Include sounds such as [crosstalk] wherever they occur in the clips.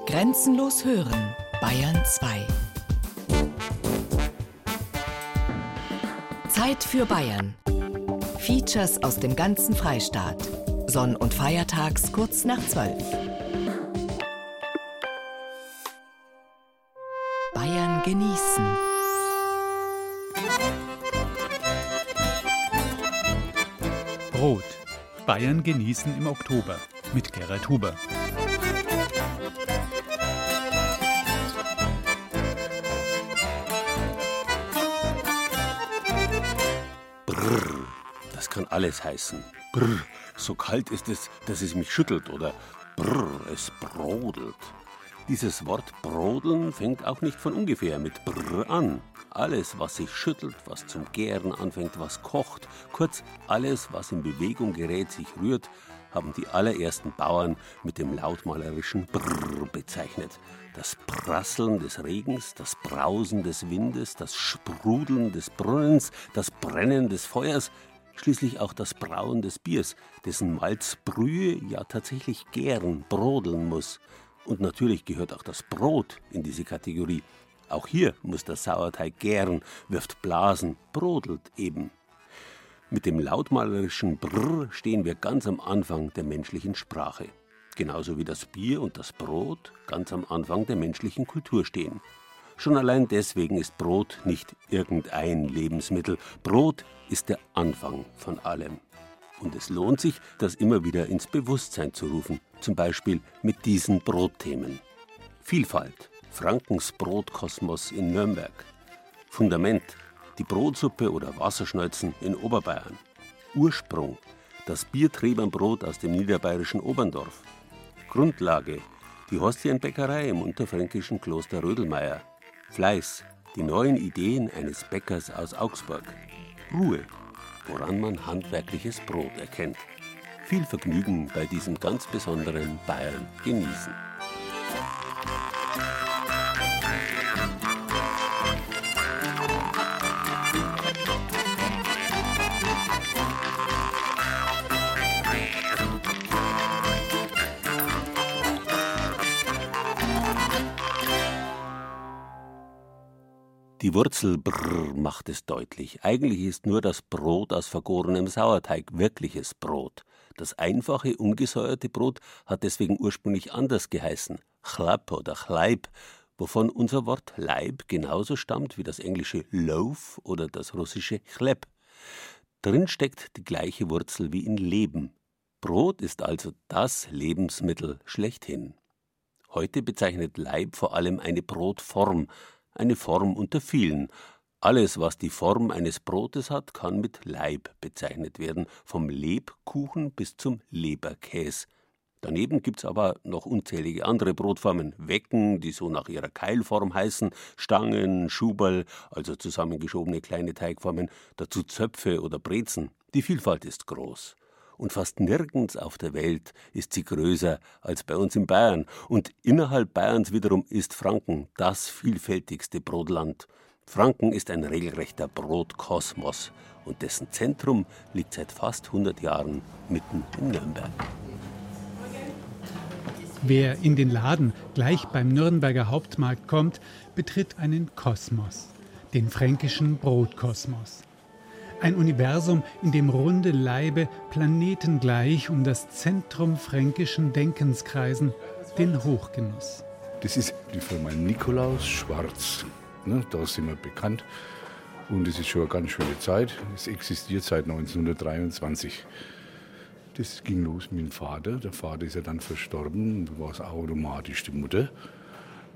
Grenzenlos hören, Bayern 2. Zeit für Bayern. Features aus dem ganzen Freistaat. Sonn- und Feiertags kurz nach 12. Bayern genießen. Brot. Bayern genießen im Oktober mit Gerhard Huber. Alles heißen. Brrr, so kalt ist es, dass es mich schüttelt oder brrr, es brodelt. Dieses Wort brodeln fängt auch nicht von ungefähr mit brrr an. Alles, was sich schüttelt, was zum Gären anfängt, was kocht, kurz alles, was in Bewegung gerät, sich rührt, haben die allerersten Bauern mit dem lautmalerischen Brrr bezeichnet. Das Prasseln des Regens, das Brausen des Windes, das Sprudeln des Brunnens, das Brennen des Feuers, schließlich auch das Brauen des Biers, dessen Malzbrühe ja tatsächlich gären, brodeln muss. Und natürlich gehört auch das Brot in diese Kategorie. Auch hier muss der Sauerteig gären, wirft Blasen, brodelt eben. Mit dem lautmalerischen Brrr stehen wir ganz am Anfang der menschlichen Sprache. Genauso wie das Bier und das Brot ganz am Anfang der menschlichen Kultur stehen. Schon allein deswegen ist Brot nicht irgendein Lebensmittel. Brot ist der Anfang von allem. Und es lohnt sich, das immer wieder ins Bewusstsein zu rufen, zum Beispiel mit diesen Brotthemen. Vielfalt, Frankens Brotkosmos in Nürnberg. Fundament, die Brotsuppe oder Wasserschneuzen in Oberbayern. Ursprung, das Biertrebernbrot aus dem niederbayerischen Oberndorf. Grundlage, die Hostienbäckerei im unterfränkischen Kloster Rödelmeier. Fleiß, die neuen Ideen eines Bäckers aus Augsburg. Ruhe, woran man handwerkliches Brot erkennt. Viel Vergnügen bei diesem ganz besonderen Bayern genießen. Die Wurzel brr macht es deutlich. Eigentlich ist nur das Brot aus vergorenem Sauerteig wirkliches Brot. Das einfache, ungesäuerte Brot hat deswegen ursprünglich anders geheißen. Chlap oder Chleib, wovon unser Wort Leib genauso stammt wie das englische Loaf oder das russische Chleb. Drin steckt die gleiche Wurzel wie in Leben. Brot ist also das Lebensmittel schlechthin. Heute bezeichnet Leib vor allem eine Brotform, eine Form unter vielen. Alles, was die Form eines Brotes hat, kann mit Leib bezeichnet werden, vom Lebkuchen bis zum Leberkäse. Daneben gibt's aber noch unzählige andere Brotformen, Wecken, die so nach ihrer Keilform heißen, Stangen, Schuberl, also zusammengeschobene kleine Teigformen, dazu Zöpfe oder Brezen. Die Vielfalt ist groß und fast nirgends auf der Welt ist sie größer als bei uns in Bayern. Und innerhalb Bayerns wiederum ist Franken das vielfältigste Brotland. Franken ist ein regelrechter Brotkosmos und dessen Zentrum liegt seit fast 100 Jahren mitten in Nürnberg. Wer in den Laden gleich beim Nürnberger Hauptmarkt kommt, betritt einen Kosmos, den fränkischen Brotkosmos. Ein Universum, in dem runde Leibe planetengleich um das Zentrum fränkischen Denkens kreisen, den Hochgenuss. Das ist die Firma Nikolaus Schwarz. Ne, da sind wir bekannt. Und es ist schon eine ganz schöne Zeit. Es existiert seit 1923. Das ging los mit dem Vater. Der Vater ist ja dann verstorben. Da war es automatisch die Mutter.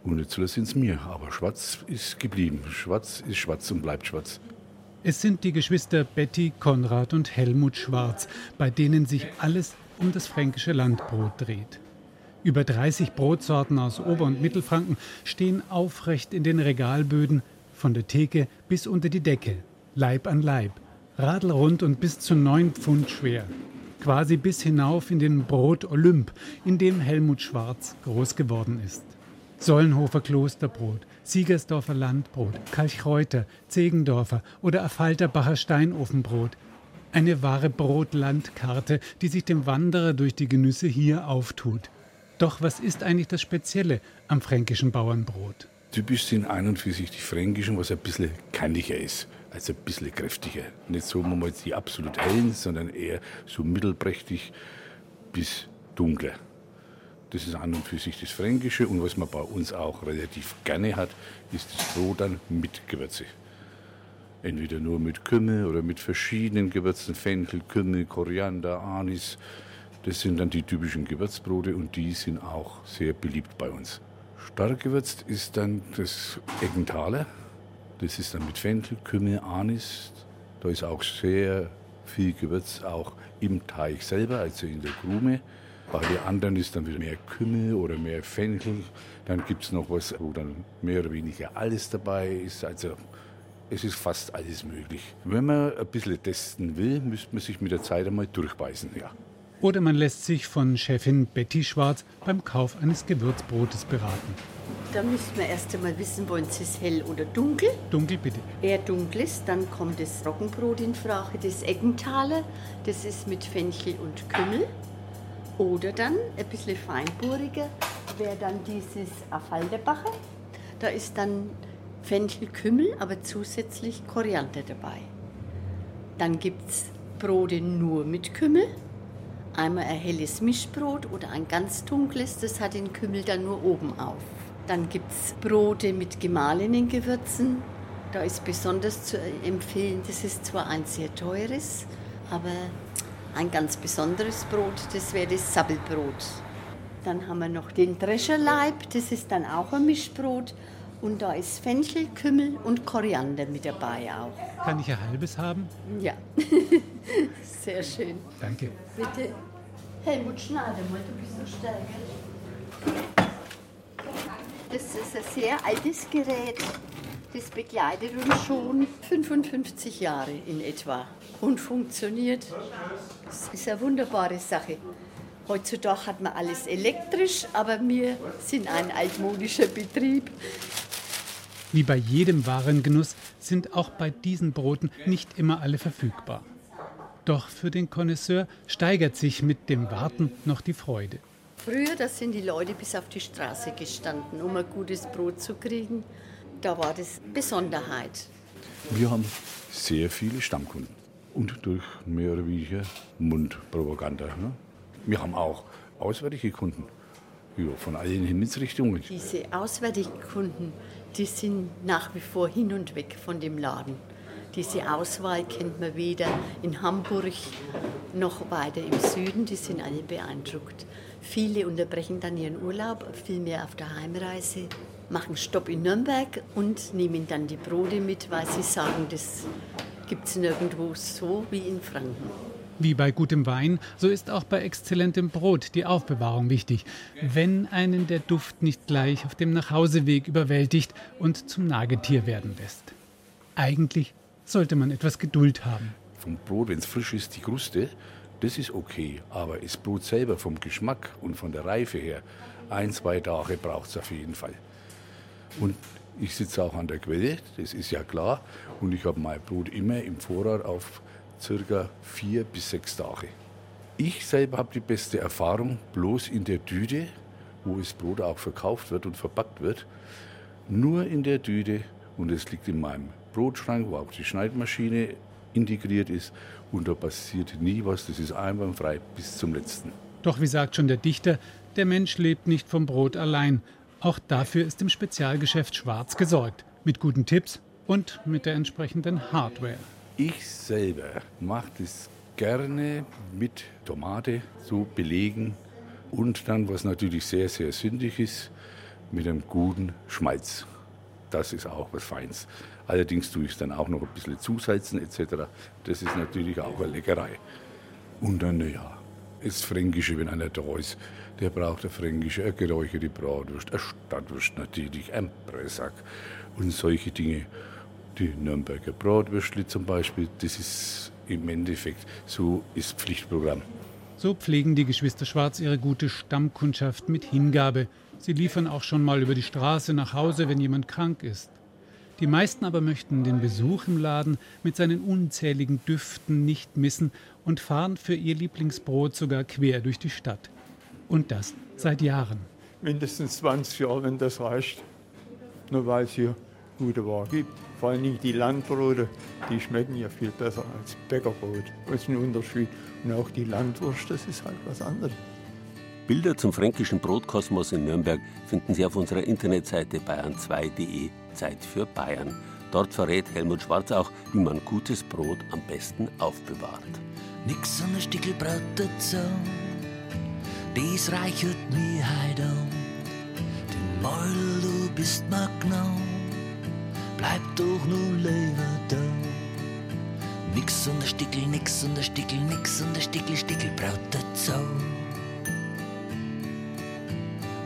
Und jetzt sind es mir. Aber schwarz ist geblieben. Schwarz ist schwarz und bleibt schwarz. Es sind die Geschwister Betty, Konrad und Helmut Schwarz, bei denen sich alles um das fränkische Landbrot dreht. Über 30 Brotsorten aus Ober- und Mittelfranken stehen aufrecht in den Regalböden, von der Theke bis unter die Decke, Leib an Leib, radelrund und bis zu neun Pfund schwer. Quasi bis hinauf in den Brot Olymp, in dem Helmut Schwarz groß geworden ist. Sollenhofer Klosterbrot, Siegersdorfer Landbrot, Kalchreuter, Zegendorfer oder Affalterbacher Steinofenbrot. Eine wahre Brotlandkarte, die sich dem Wanderer durch die Genüsse hier auftut. Doch was ist eigentlich das Spezielle am fränkischen Bauernbrot? Typisch sind ein und für sich die fränkischen, was ein bisschen kantiger ist, also ein bisschen kräftiger. Nicht so mal die absolut hellen, sondern eher so mittelprächtig bis dunkler. Das ist an und für sich das Fränkische und was man bei uns auch relativ gerne hat, ist das Brot dann mit Gewürze. Entweder nur mit Kümmel oder mit verschiedenen Gewürzen, Fenchel, Kümmel, Koriander, Anis. Das sind dann die typischen Gewürzbrote und die sind auch sehr beliebt bei uns. Stark gewürzt ist dann das Eggenthaler. Das ist dann mit Fenchel, Kümmel, Anis. Da ist auch sehr viel Gewürz auch im Teig selber, also in der Krume. Bei den anderen ist dann wieder mehr Kümmel oder mehr Fenchel. Dann gibt es noch was, wo dann mehr oder weniger alles dabei ist. Also es ist fast alles möglich. Wenn man ein bisschen testen will, müsste man sich mit der Zeit einmal durchbeißen. Ja. Oder man lässt sich von Chefin Betty Schwarz beim Kauf eines Gewürzbrotes beraten. Da müssen wir erst einmal wissen, wollen Sie es hell oder dunkel? Dunkel bitte. Eher dunkel ist, dann kommt das Roggenbrot in Frage, das Eggenthaler. Das ist mit Fenchel und Kümmel. Oder dann ein bisschen feinporiger wäre dann dieses Affalderbacher. Da ist dann Fenchel, Kümmel, aber zusätzlich Koriander dabei. Dann gibt es Brote nur mit Kümmel. Einmal ein helles Mischbrot oder ein ganz dunkles, das hat den Kümmel dann nur oben auf. Dann gibt es Brote mit gemahlenen Gewürzen. Da ist besonders zu empfehlen, das ist zwar ein sehr teures, aber ein ganz besonderes Brot, das wäre das Sabbelbrot. Dann haben wir noch den Drescherleib, das ist dann auch ein Mischbrot. Und da ist Fenchel, Kümmel und Koriander mit dabei auch. Kann ich ein halbes haben? Ja, [laughs] sehr schön. Danke. Bitte. Helmut, schneide mal, du bist so stärker. Das ist ein sehr altes Gerät. Das begleitet uns schon 55 Jahre in etwa und funktioniert. Das ist eine wunderbare Sache. Heutzutage hat man alles elektrisch, aber wir sind ein altmodischer Betrieb. Wie bei jedem Warengenuss sind auch bei diesen Broten nicht immer alle verfügbar. Doch für den Connoisseur steigert sich mit dem Warten noch die Freude. Früher, da sind die Leute bis auf die Straße gestanden, um ein gutes Brot zu kriegen. Da war das Besonderheit. Wir haben sehr viele Stammkunden und durch mehr oder weniger Mundpropaganda. Ne? Wir haben auch auswärtige Kunden ja, von allen Himmelsrichtungen. Diese auswärtigen Kunden, die sind nach wie vor hin und weg von dem Laden. Diese Auswahl kennt man weder in Hamburg noch weiter im Süden. Die sind alle beeindruckt. Viele unterbrechen dann ihren Urlaub, vielmehr auf der Heimreise, machen Stopp in Nürnberg und nehmen dann die Brote mit, weil sie sagen, das gibt es nirgendwo so wie in Franken. Wie bei gutem Wein, so ist auch bei exzellentem Brot die Aufbewahrung wichtig, wenn einen der Duft nicht gleich auf dem Nachhauseweg überwältigt und zum Nagetier werden lässt. Eigentlich sollte man etwas Geduld haben. Vom Brot, wenn es frisch ist, die Kruste, das ist okay. Aber das Brot selber vom Geschmack und von der Reife her, ein, zwei Tage braucht es auf jeden Fall. Und ich sitze auch an der Quelle, das ist ja klar. Und ich habe mein Brot immer im Vorrat auf circa vier bis sechs Tage. Ich selber habe die beste Erfahrung bloß in der Tüte, wo das Brot auch verkauft wird und verpackt wird. Nur in der Tüte und es liegt in meinem Brotschrank, wo auch die Schneidmaschine integriert ist und da passiert nie was. Das ist einwandfrei bis zum letzten. Doch wie sagt schon der Dichter, der Mensch lebt nicht vom Brot allein. Auch dafür ist im Spezialgeschäft Schwarz gesorgt. Mit guten Tipps und mit der entsprechenden Hardware. Ich selber mache das gerne mit Tomate so belegen und dann, was natürlich sehr, sehr sündig ist, mit einem guten Schmalz. Das ist auch was Feins. Allerdings tue ich es dann auch noch ein bisschen zusalzen etc. Das ist natürlich auch eine Leckerei. Und dann, ja, das Fränkische, wenn einer da ist, der braucht eine fränkische, eine geräucherte Bratwurst, eine Stadtwurst natürlich, ein Pressack und solche Dinge die Nürnberger Bratwürstli zum Beispiel, das ist im Endeffekt so ist Pflichtprogramm. So pflegen die Geschwister Schwarz ihre gute Stammkundschaft mit Hingabe. Sie liefern auch schon mal über die Straße nach Hause, wenn jemand krank ist. Die meisten aber möchten den Besuch im Laden mit seinen unzähligen Düften nicht missen und fahren für ihr Lieblingsbrot sogar quer durch die Stadt. Und das Seit Jahren. Mindestens 20 Jahre, wenn das reicht. Nur weil es hier gute Ware gibt. Vor allem die Landbrote, die schmecken ja viel besser als Bäckerbrot. Das ist ein Unterschied. Und auch die Landwurst, das ist halt was anderes. Bilder zum fränkischen Brotkosmos in Nürnberg finden Sie auf unserer Internetseite bayern2.de Zeit für Bayern. Dort verrät Helmut Schwarz auch, wie man gutes Brot am besten aufbewahrt. Nix an der Stickelbrot dazu, dies reichert mir heut an. Den Meul, du bist mir genau, bleib doch nur lieber da. Nix an der Stickel, nix an der Stickel, nix an der Stickel, Stickelbrot dazu.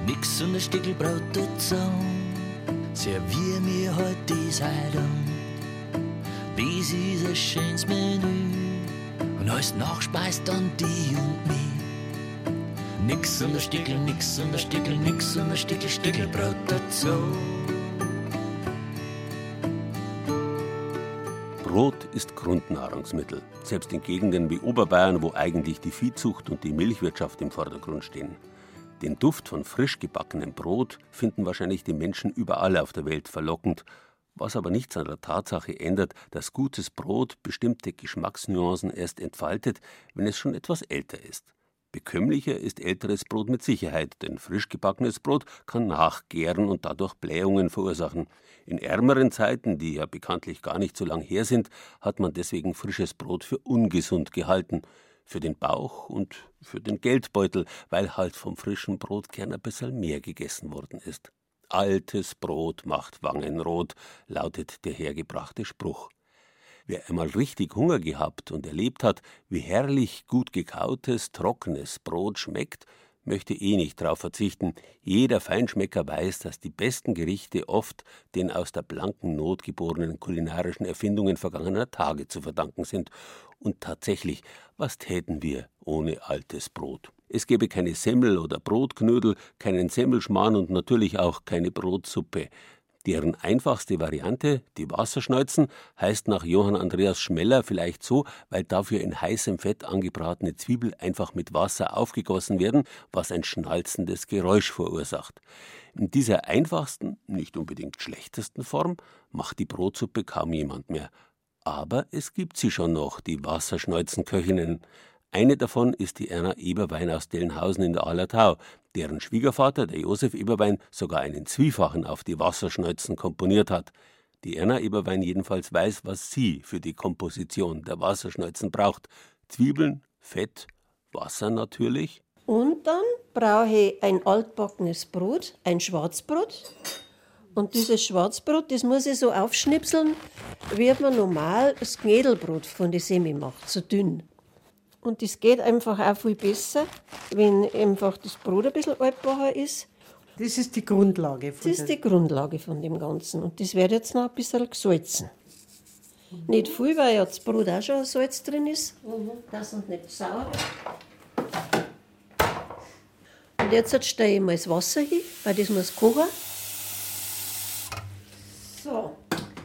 Nix an der Stickelbrot dazu, servier mir heute dies heut an. Dies ist ein schönes Menü und als Nachspeis dann die und mich. Nix an der Stickel, nix an der Stickel, nix an der Stickel, Stickelbrot dazu. Brot ist Grundnahrungsmittel, selbst in Gegenden wie Oberbayern, wo eigentlich die Viehzucht und die Milchwirtschaft im Vordergrund stehen. Den Duft von frisch gebackenem Brot finden wahrscheinlich die Menschen überall auf der Welt verlockend, was aber nichts an der Tatsache ändert, dass gutes Brot bestimmte Geschmacksnuancen erst entfaltet, wenn es schon etwas älter ist. Bekömmlicher ist älteres Brot mit Sicherheit, denn frisch gebackenes Brot kann nachgären und dadurch Blähungen verursachen. In ärmeren Zeiten, die ja bekanntlich gar nicht so lang her sind, hat man deswegen frisches Brot für ungesund gehalten. Für den Bauch und für den Geldbeutel, weil halt vom frischen Brotkern ein bisschen mehr gegessen worden ist. Altes Brot macht Wangen rot, lautet der hergebrachte Spruch. Wer einmal richtig Hunger gehabt und erlebt hat, wie herrlich gut gekautes, trockenes Brot schmeckt, möchte eh nicht darauf verzichten. Jeder Feinschmecker weiß, dass die besten Gerichte oft den aus der blanken Not geborenen kulinarischen Erfindungen vergangener Tage zu verdanken sind. Und tatsächlich, was täten wir ohne altes Brot? Es gäbe keine Semmel oder Brotknödel, keinen Semmelschmarrn und natürlich auch keine Brotsuppe. Deren einfachste Variante, die Wasserschneuzen, heißt nach Johann Andreas Schmeller vielleicht so, weil dafür in heißem Fett angebratene Zwiebel einfach mit Wasser aufgegossen werden, was ein schnalzendes Geräusch verursacht. In dieser einfachsten, nicht unbedingt schlechtesten Form macht die Brotsuppe kaum jemand mehr. Aber es gibt sie schon noch, die Wasserschneuzenköchinnen. Eine davon ist die Erna Eberwein aus Dellenhausen in der Allertau, deren Schwiegervater, der Josef Eberwein, sogar einen Zwiefachen auf die Wasserschneuzen komponiert hat. Die Erna Eberwein jedenfalls weiß, was sie für die Komposition der Wasserschneuzen braucht. Zwiebeln, Fett, Wasser natürlich. Und dann brauche ich ein altbackenes Brot, ein Schwarzbrot. Und dieses Schwarzbrot, das muss ich so aufschnipseln, wie man normal das Knädelbrot von der Semi macht, so dünn. Und das geht einfach auch viel besser, wenn einfach das Brot ein bisschen altbacher ist. Das ist die Grundlage. Von das ist die Grundlage von dem Ganzen. Und das wird jetzt noch ein bisschen gesalzen. Mhm. Nicht viel, weil ja das Brot auch schon Salz drin ist, mhm. dass es nicht sauer Und jetzt stelle ich mal das Wasser hin, weil das muss kochen. So.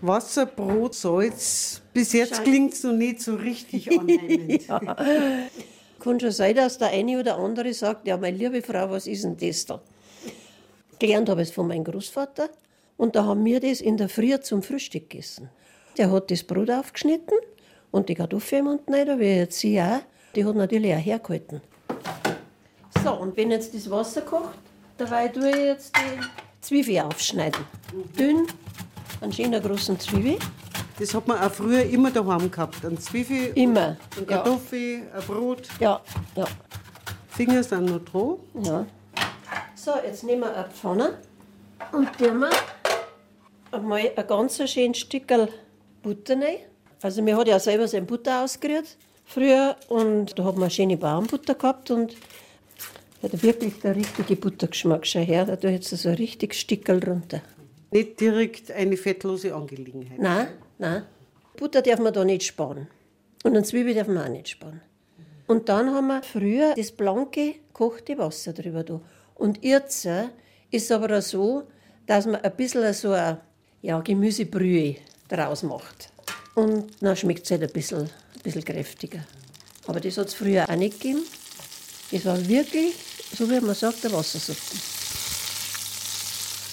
Wasser, Brot, Salz. Bis jetzt klingt es noch nicht so richtig [laughs] annehmend. ja. Kann schon sein, dass der eine oder andere sagt, ja, meine liebe Frau, was ist denn das da? Gelernt habe ich es von meinem Großvater. Und da haben wir das in der Früh zum Frühstück gegessen. Der hat das Brot aufgeschnitten und die Kartoffeln unten rein, wie jetzt sie auch. Die hat natürlich auch hergehalten. So, und wenn jetzt das Wasser kocht, dabei tue ich jetzt die Zwiebel aufschneiden. Dünn einen schönen großen Zwiebel. Das hat man auch früher immer daheim gehabt. Ein Zwiebel, immer. ein Kartoffel, ja. ein Brot. Ja, ja. Finger sind noch dran. Ja. So, jetzt nehmen wir eine Pfanne und tun wir einmal ein ganz schönes Stück Butter rein. Also mir hat ja selber sein Butter ausgerührt früher und da hat man schöne Baumbutter gehabt und hat wirklich der richtige Buttergeschmack schon her. Da tue ich jetzt so ein richtiges Stückel runter. Nicht direkt eine fettlose Angelegenheit. Nein, nein. Butter darf man da nicht sparen. Und eine Zwiebel darf man auch nicht sparen. Und dann haben wir früher das blanke, kochte Wasser drüber da. Und jetzt äh, ist es aber so, dass man ein bisschen so eine ja, Gemüsebrühe draus macht. Und dann schmeckt es halt ein bisschen, ein bisschen kräftiger. Aber das hat es früher auch nicht gegeben. Es war wirklich so wie man sagt, der Wassersuppe.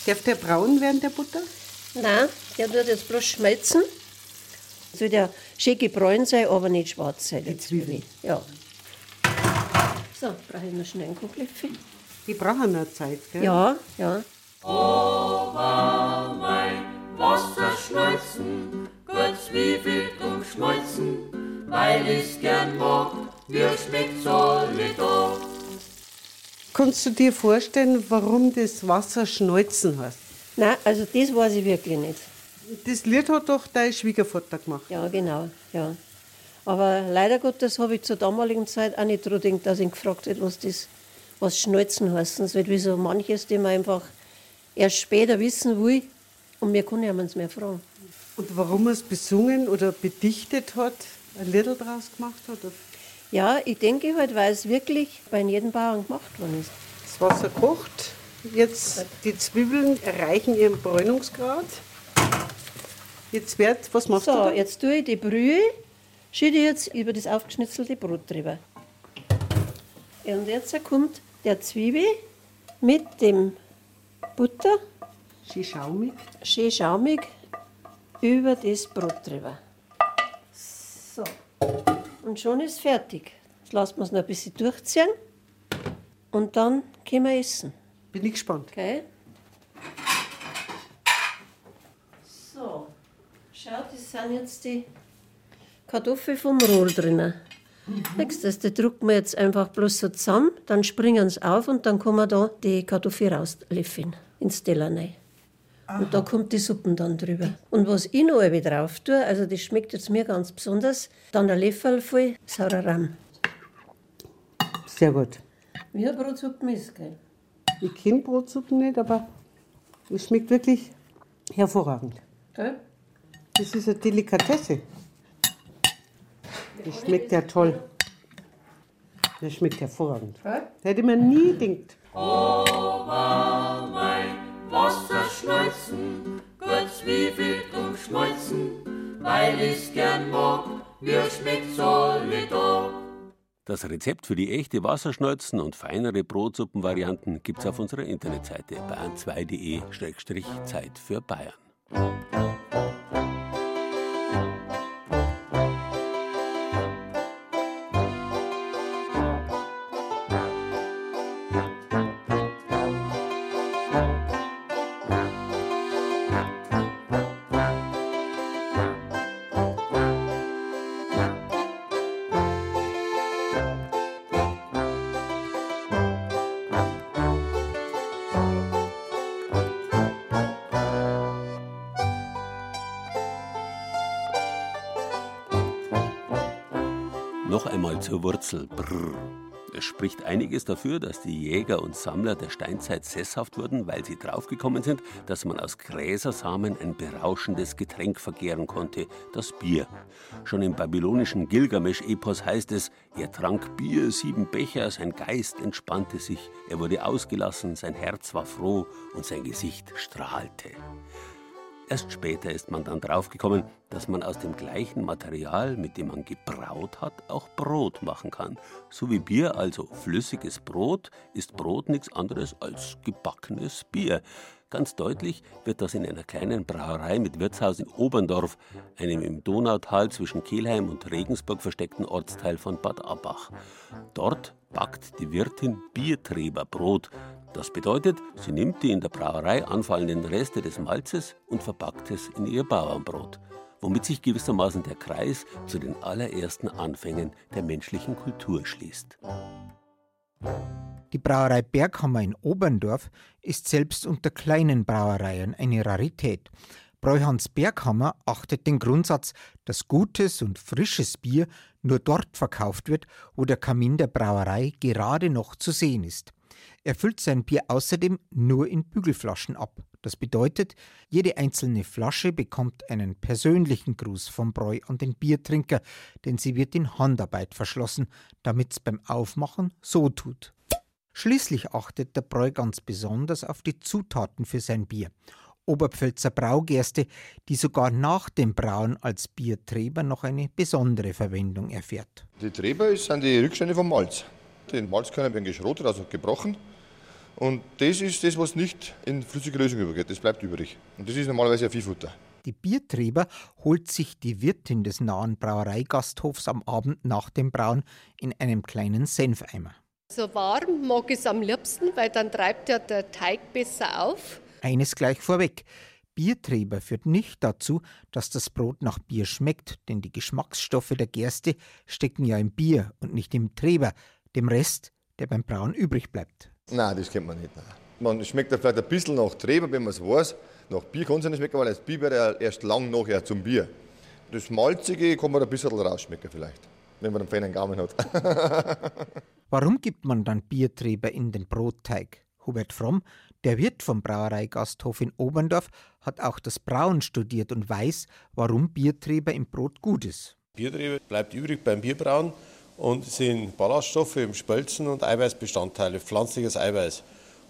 Darf der braun werden, der Butter? Nein, der wird jetzt bloß schmelzen. Soll der schön gebräunt sein, aber nicht schwarz sein. Die Zwiebeln. Ja. So, brauche ich noch schnell einen Kochlöffel. Die brauchen noch Zeit, gell? Ja, ja. Wasser schmolzen, gut zwiebelt und schmolzen, weil ich's gern mag, mir schmeckt's alle da. Kannst du dir vorstellen, warum das Wasser schneuzen heißt? Nein, also das weiß ich wirklich nicht. Das Lied hat doch dein Schwiegervater gemacht. Ja, genau, ja. Aber leider Gottes habe ich zur damaligen Zeit auch nicht daran gedacht, dass ich gefragt hätte, was das, was Schneuzen heißt. Das wird wie so manches, die man einfach erst später wissen will. Und wir können ja uns mehr fragen. Und warum er es besungen oder bedichtet hat, ein Lied draus gemacht hat? Ja, ich denke halt, weil es wirklich bei jedem Bauern gemacht worden ist. Das Wasser kocht. Jetzt die Zwiebeln erreichen ihren Bräunungsgrad. Jetzt wird, was machst du So, jetzt tue ich die Brühe, schütte jetzt über das aufgeschnitzelte Brot drüber. Und jetzt kommt der Zwiebel mit dem Butter, Schön schaumig. schön schaumig, über das Brot drüber. So. Und schon ist fertig. Jetzt lassen wir es noch ein bisschen durchziehen. Und dann können wir essen. Bin ich gespannt. Okay? So. Schaut, das sind jetzt die Kartoffeln vom Rohr drinnen. Nächstes, die drucken wir jetzt einfach bloß so zusammen, dann springen sie auf und dann kann man da die Kartoffel rauslöffeln ins Teller rein. Und da kommt die Suppen dann drüber. Und was ich noch ein drauf tue, also das schmeckt jetzt mir ganz besonders, dann ein Löffel voll saurer Rahm. Sehr gut. Wie eine Brotsuppe ist, gell? Ich kenne Brotsuppen nicht, aber es schmeckt wirklich hervorragend. Gell? Das ist eine Delikatesse. Das schmeckt ja toll. Das schmeckt hervorragend. Gell? Hätte man nie gedacht. Wasser schmolzen, gut zwiebelt und schmolzen, weil ich's gern mag, mir schmeckt's alle da. Das Rezept für die echte Wasserschneuzen und feinere Brotsuppenvarianten gibt's auf unserer Internetseite bayern2.de-Zeit für Bayern. Spricht einiges dafür, dass die Jäger und Sammler der Steinzeit sesshaft wurden, weil sie draufgekommen sind, dass man aus Gräsersamen ein berauschendes Getränk vergehren konnte, das Bier. Schon im babylonischen Gilgamesch-Epos heißt es, er trank Bier, sieben Becher, sein Geist entspannte sich, er wurde ausgelassen, sein Herz war froh und sein Gesicht strahlte. Erst später ist man dann draufgekommen, dass man aus dem gleichen Material, mit dem man gebraut hat, auch Brot machen kann. So wie Bier, also flüssiges Brot, ist Brot nichts anderes als gebackenes Bier. Ganz deutlich wird das in einer kleinen Brauerei mit Wirtshaus in Oberndorf, einem im Donautal zwischen Kelheim und Regensburg versteckten Ortsteil von Bad Abbach. Dort backt die Wirtin Biertreberbrot. Das bedeutet, sie nimmt die in der Brauerei anfallenden Reste des Malzes und verpackt es in ihr Bauernbrot, womit sich gewissermaßen der Kreis zu den allerersten Anfängen der menschlichen Kultur schließt. Die Brauerei Berghammer in Oberndorf ist selbst unter kleinen Brauereien eine Rarität. Bräuhans Berghammer achtet den Grundsatz, dass gutes und frisches Bier nur dort verkauft wird, wo der Kamin der Brauerei gerade noch zu sehen ist. Er füllt sein Bier außerdem nur in Bügelflaschen ab. Das bedeutet, jede einzelne Flasche bekommt einen persönlichen Gruß vom Bräu an den Biertrinker, denn sie wird in Handarbeit verschlossen, damit's beim Aufmachen so tut. Schließlich achtet der Bräu ganz besonders auf die Zutaten für sein Bier. Oberpfälzer Braugerste, die sogar nach dem Brauen als Biertreber noch eine besondere Verwendung erfährt. Die Treber sind die Rückstände vom Malz. Die Malzkörner werden geschrotet, also gebrochen. Und das ist das, was nicht in flüssige Lösung übergeht. Das bleibt übrig. Und das ist normalerweise ein Viehfutter. Die Bierträber holt sich die Wirtin des nahen Brauereigasthofs am Abend nach dem Brauen in einem kleinen Senfeimer. So warm mag ich es am liebsten, weil dann treibt ja der Teig besser auf. Eines gleich vorweg. Bierträber führt nicht dazu, dass das Brot nach Bier schmeckt, denn die Geschmacksstoffe der Gerste stecken ja im Bier und nicht im Treber, dem Rest, der beim Brauen übrig bleibt. Nein, das kennt man nicht. Nein. Man schmeckt ja vielleicht ein bisschen nach Treber, wenn man es weiß. Nach Bier kann es nicht schmecken, weil das Bier wird ja erst lang nachher zum Bier. Das Malzige kann man ein bisschen rausschmecken vielleicht, wenn man einen feinen Gaumen hat. [laughs] Warum gibt man dann Bierträber in den Brotteig? Hubert Fromm, der Wirt vom Brauereigasthof in Oberndorf, hat auch das Brauen studiert und weiß, warum Bierträber im Brot gut ist. Bierträber bleibt übrig beim Bierbrauen und sind Ballaststoffe im Spölzen und Eiweißbestandteile, pflanzliches Eiweiß.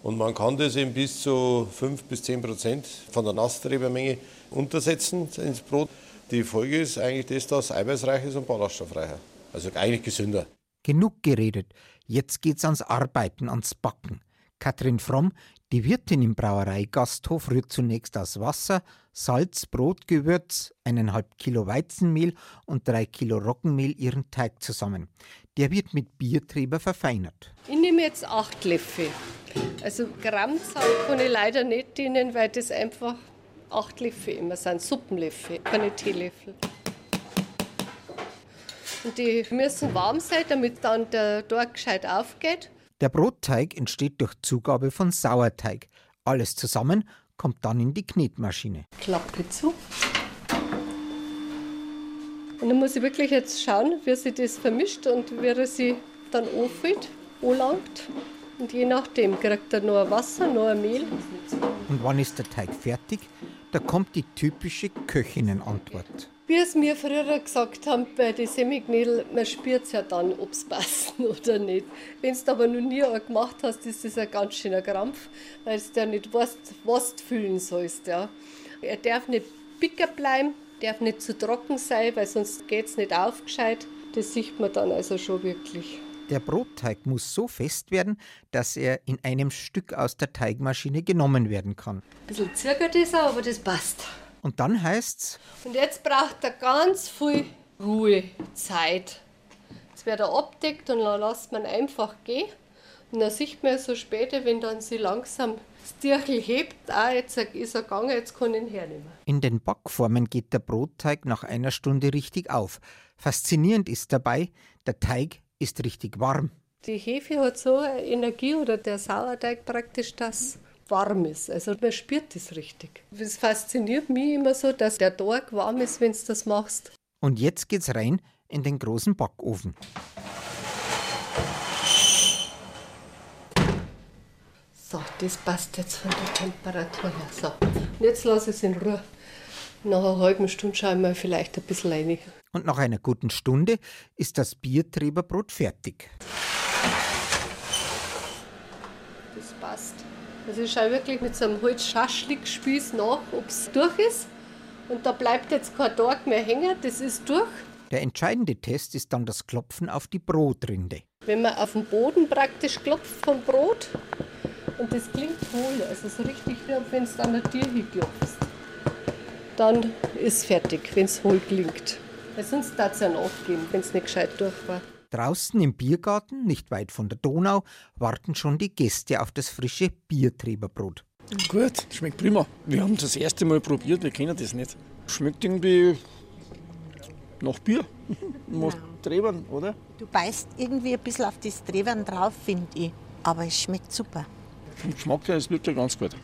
Und man kann das eben bis zu 5 bis 10 Prozent von der Nasstrebermenge untersetzen ins Brot. Die Folge ist eigentlich das, dass es eiweißreich ist und ballaststoffreicher. Also eigentlich gesünder. Genug geredet. Jetzt geht's ans Arbeiten, ans Backen. Katrin Fromm, die Wirtin im Brauereigasthof, rührt zunächst aus Wasser, Salz, Brotgewürz, eineinhalb Kilo Weizenmehl und drei Kilo Roggenmehl ihren Teig zusammen. Der wird mit Biertreber verfeinert. Ich nehme jetzt acht Löffel. Also Grammzahl kann ich leider nicht dienen, weil das einfach acht Löffel immer sind, Suppenlöffel, keine Teelöffel. Und die müssen warm sein, damit dann der Teig gescheit aufgeht. Der Brotteig entsteht durch Zugabe von Sauerteig. Alles zusammen kommt dann in die Knetmaschine. Klappe zu. Und dann muss ich wirklich jetzt schauen, wie sich das vermischt und wie er sich dann anfüllt, anlangt. Und je nachdem kriegt er noch Wasser, noch Mehl. Und wann ist der Teig fertig? Da kommt die typische Köchinnenantwort. Wie es mir früher gesagt haben bei den Semiknädel, man spürt ja dann, ob es passen [laughs] oder nicht. Wenn du aber noch nie gemacht hast, ist das ein ganz schöner Krampf, weil du ja nicht weißt, was du füllen sollst. Ja. Er darf nicht bicker bleiben, darf nicht zu trocken sein, weil sonst geht es nicht aufgescheit. Das sieht man dann also schon wirklich. Der Brotteig muss so fest werden, dass er in einem Stück aus der Teigmaschine genommen werden kann. Ein bisschen zirkelt ist er, aber das passt. Und dann heißt's. Und jetzt braucht er ganz viel Ruhezeit. Jetzt wird er abdeckt und dann lässt man einfach gehen. Und dann sieht man so später, wenn dann sie langsam das Tierchen hebt, ah, jetzt ist er gegangen, jetzt kann ich ihn hernehmen. In den Backformen geht der Brotteig nach einer Stunde richtig auf. Faszinierend ist dabei, der Teig ist richtig warm. Die Hefe hat so eine Energie oder der Sauerteig praktisch, dass warm ist. Also man spürt das richtig. Es fasziniert mich immer so, dass der Tag warm ist, wenn du das machst. Und jetzt geht's rein in den großen Backofen. So, das passt jetzt von der Temperatur her. So, und jetzt lasse ich es in Ruhe. Nach einer halben Stunde schauen wir vielleicht ein bisschen rein. Und nach einer guten Stunde ist das Biertreberbrot fertig. Das passt. Also ich schaue wirklich mit so einem Holzschaschlikspieß nach, ob es durch ist. Und da bleibt jetzt kein Tag mehr hängen, das ist durch. Der entscheidende Test ist dann das Klopfen auf die Brotrinde. Wenn man auf den Boden praktisch klopft vom Brot und das klingt hohl, also so richtig wie wenn es an der Tür hinklopfst, dann ist es fertig, wenn es hohl klingt. Weil sonst darf es ja nachgehen, wenn es nicht gescheit durch war. Draußen im Biergarten, nicht weit von der Donau, warten schon die Gäste auf das frische Biertreberbrot. Gut, schmeckt prima. Wir haben das erste Mal probiert, wir kennen das nicht. Schmeckt irgendwie nach Bier, [laughs] nach Trebern, oder? Du beißt irgendwie ein bisschen auf das Trebern drauf, finde ich. Aber es schmeckt super. Vom Geschmack her ist es wirklich ganz gut.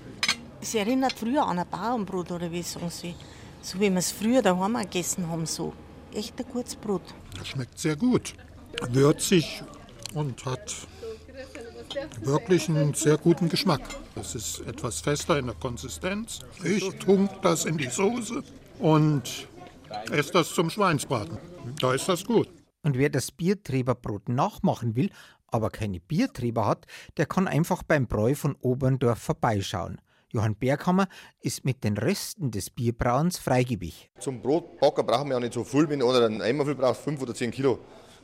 Es erinnert früher an ein Bauernbrot, oder wie sagen Sie? So wie wir es früher daheim gegessen haben, so. Echt ein gutes Brot. Das schmeckt sehr gut. Würzig und hat wirklich einen sehr guten Geschmack. Es ist etwas fester in der Konsistenz. Ich tunke das in die Soße und esse das zum Schweinsbraten. Da ist das gut. Und wer das Biertreberbrot nachmachen will, aber keine Biertreber hat, der kann einfach beim Bräu von Oberndorf vorbeischauen. Johann Berghammer ist mit den Resten des Bierbrauens Freigebig. Zum Brotbacken brauchen wir ja nicht so viel. Wenn einer einen Eimer viel braucht, 5 oder 10 Kilo.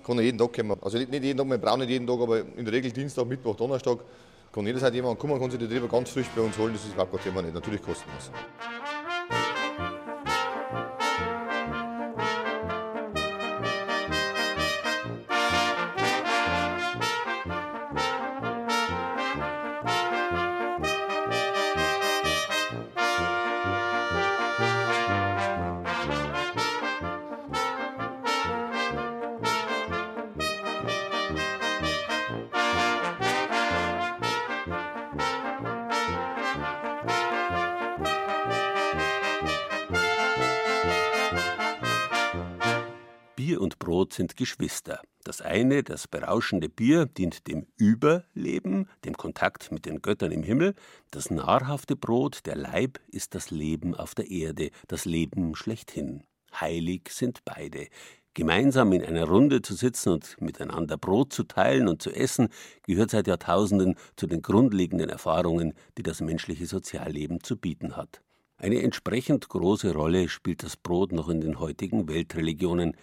Kann jeden Tag kommen. Also nicht, jeden Tag, wir brauchen nicht jeden Tag, aber in der Regel Dienstag, Mittwoch, Donnerstag kann jederzeit jemand kommen, kann sich die Triebe ganz frisch bei uns holen, das ist überhaupt kein Thema nicht, natürlich kostenlos. Und Brot sind Geschwister. Das eine, das berauschende Bier, dient dem Überleben, dem Kontakt mit den Göttern im Himmel. Das nahrhafte Brot, der Leib, ist das Leben auf der Erde, das Leben schlechthin. Heilig sind beide. Gemeinsam in einer Runde zu sitzen und miteinander Brot zu teilen und zu essen, gehört seit Jahrtausenden zu den grundlegenden Erfahrungen, die das menschliche Sozialleben zu bieten hat. Eine entsprechend große Rolle spielt das Brot noch in den heutigen Weltreligionen.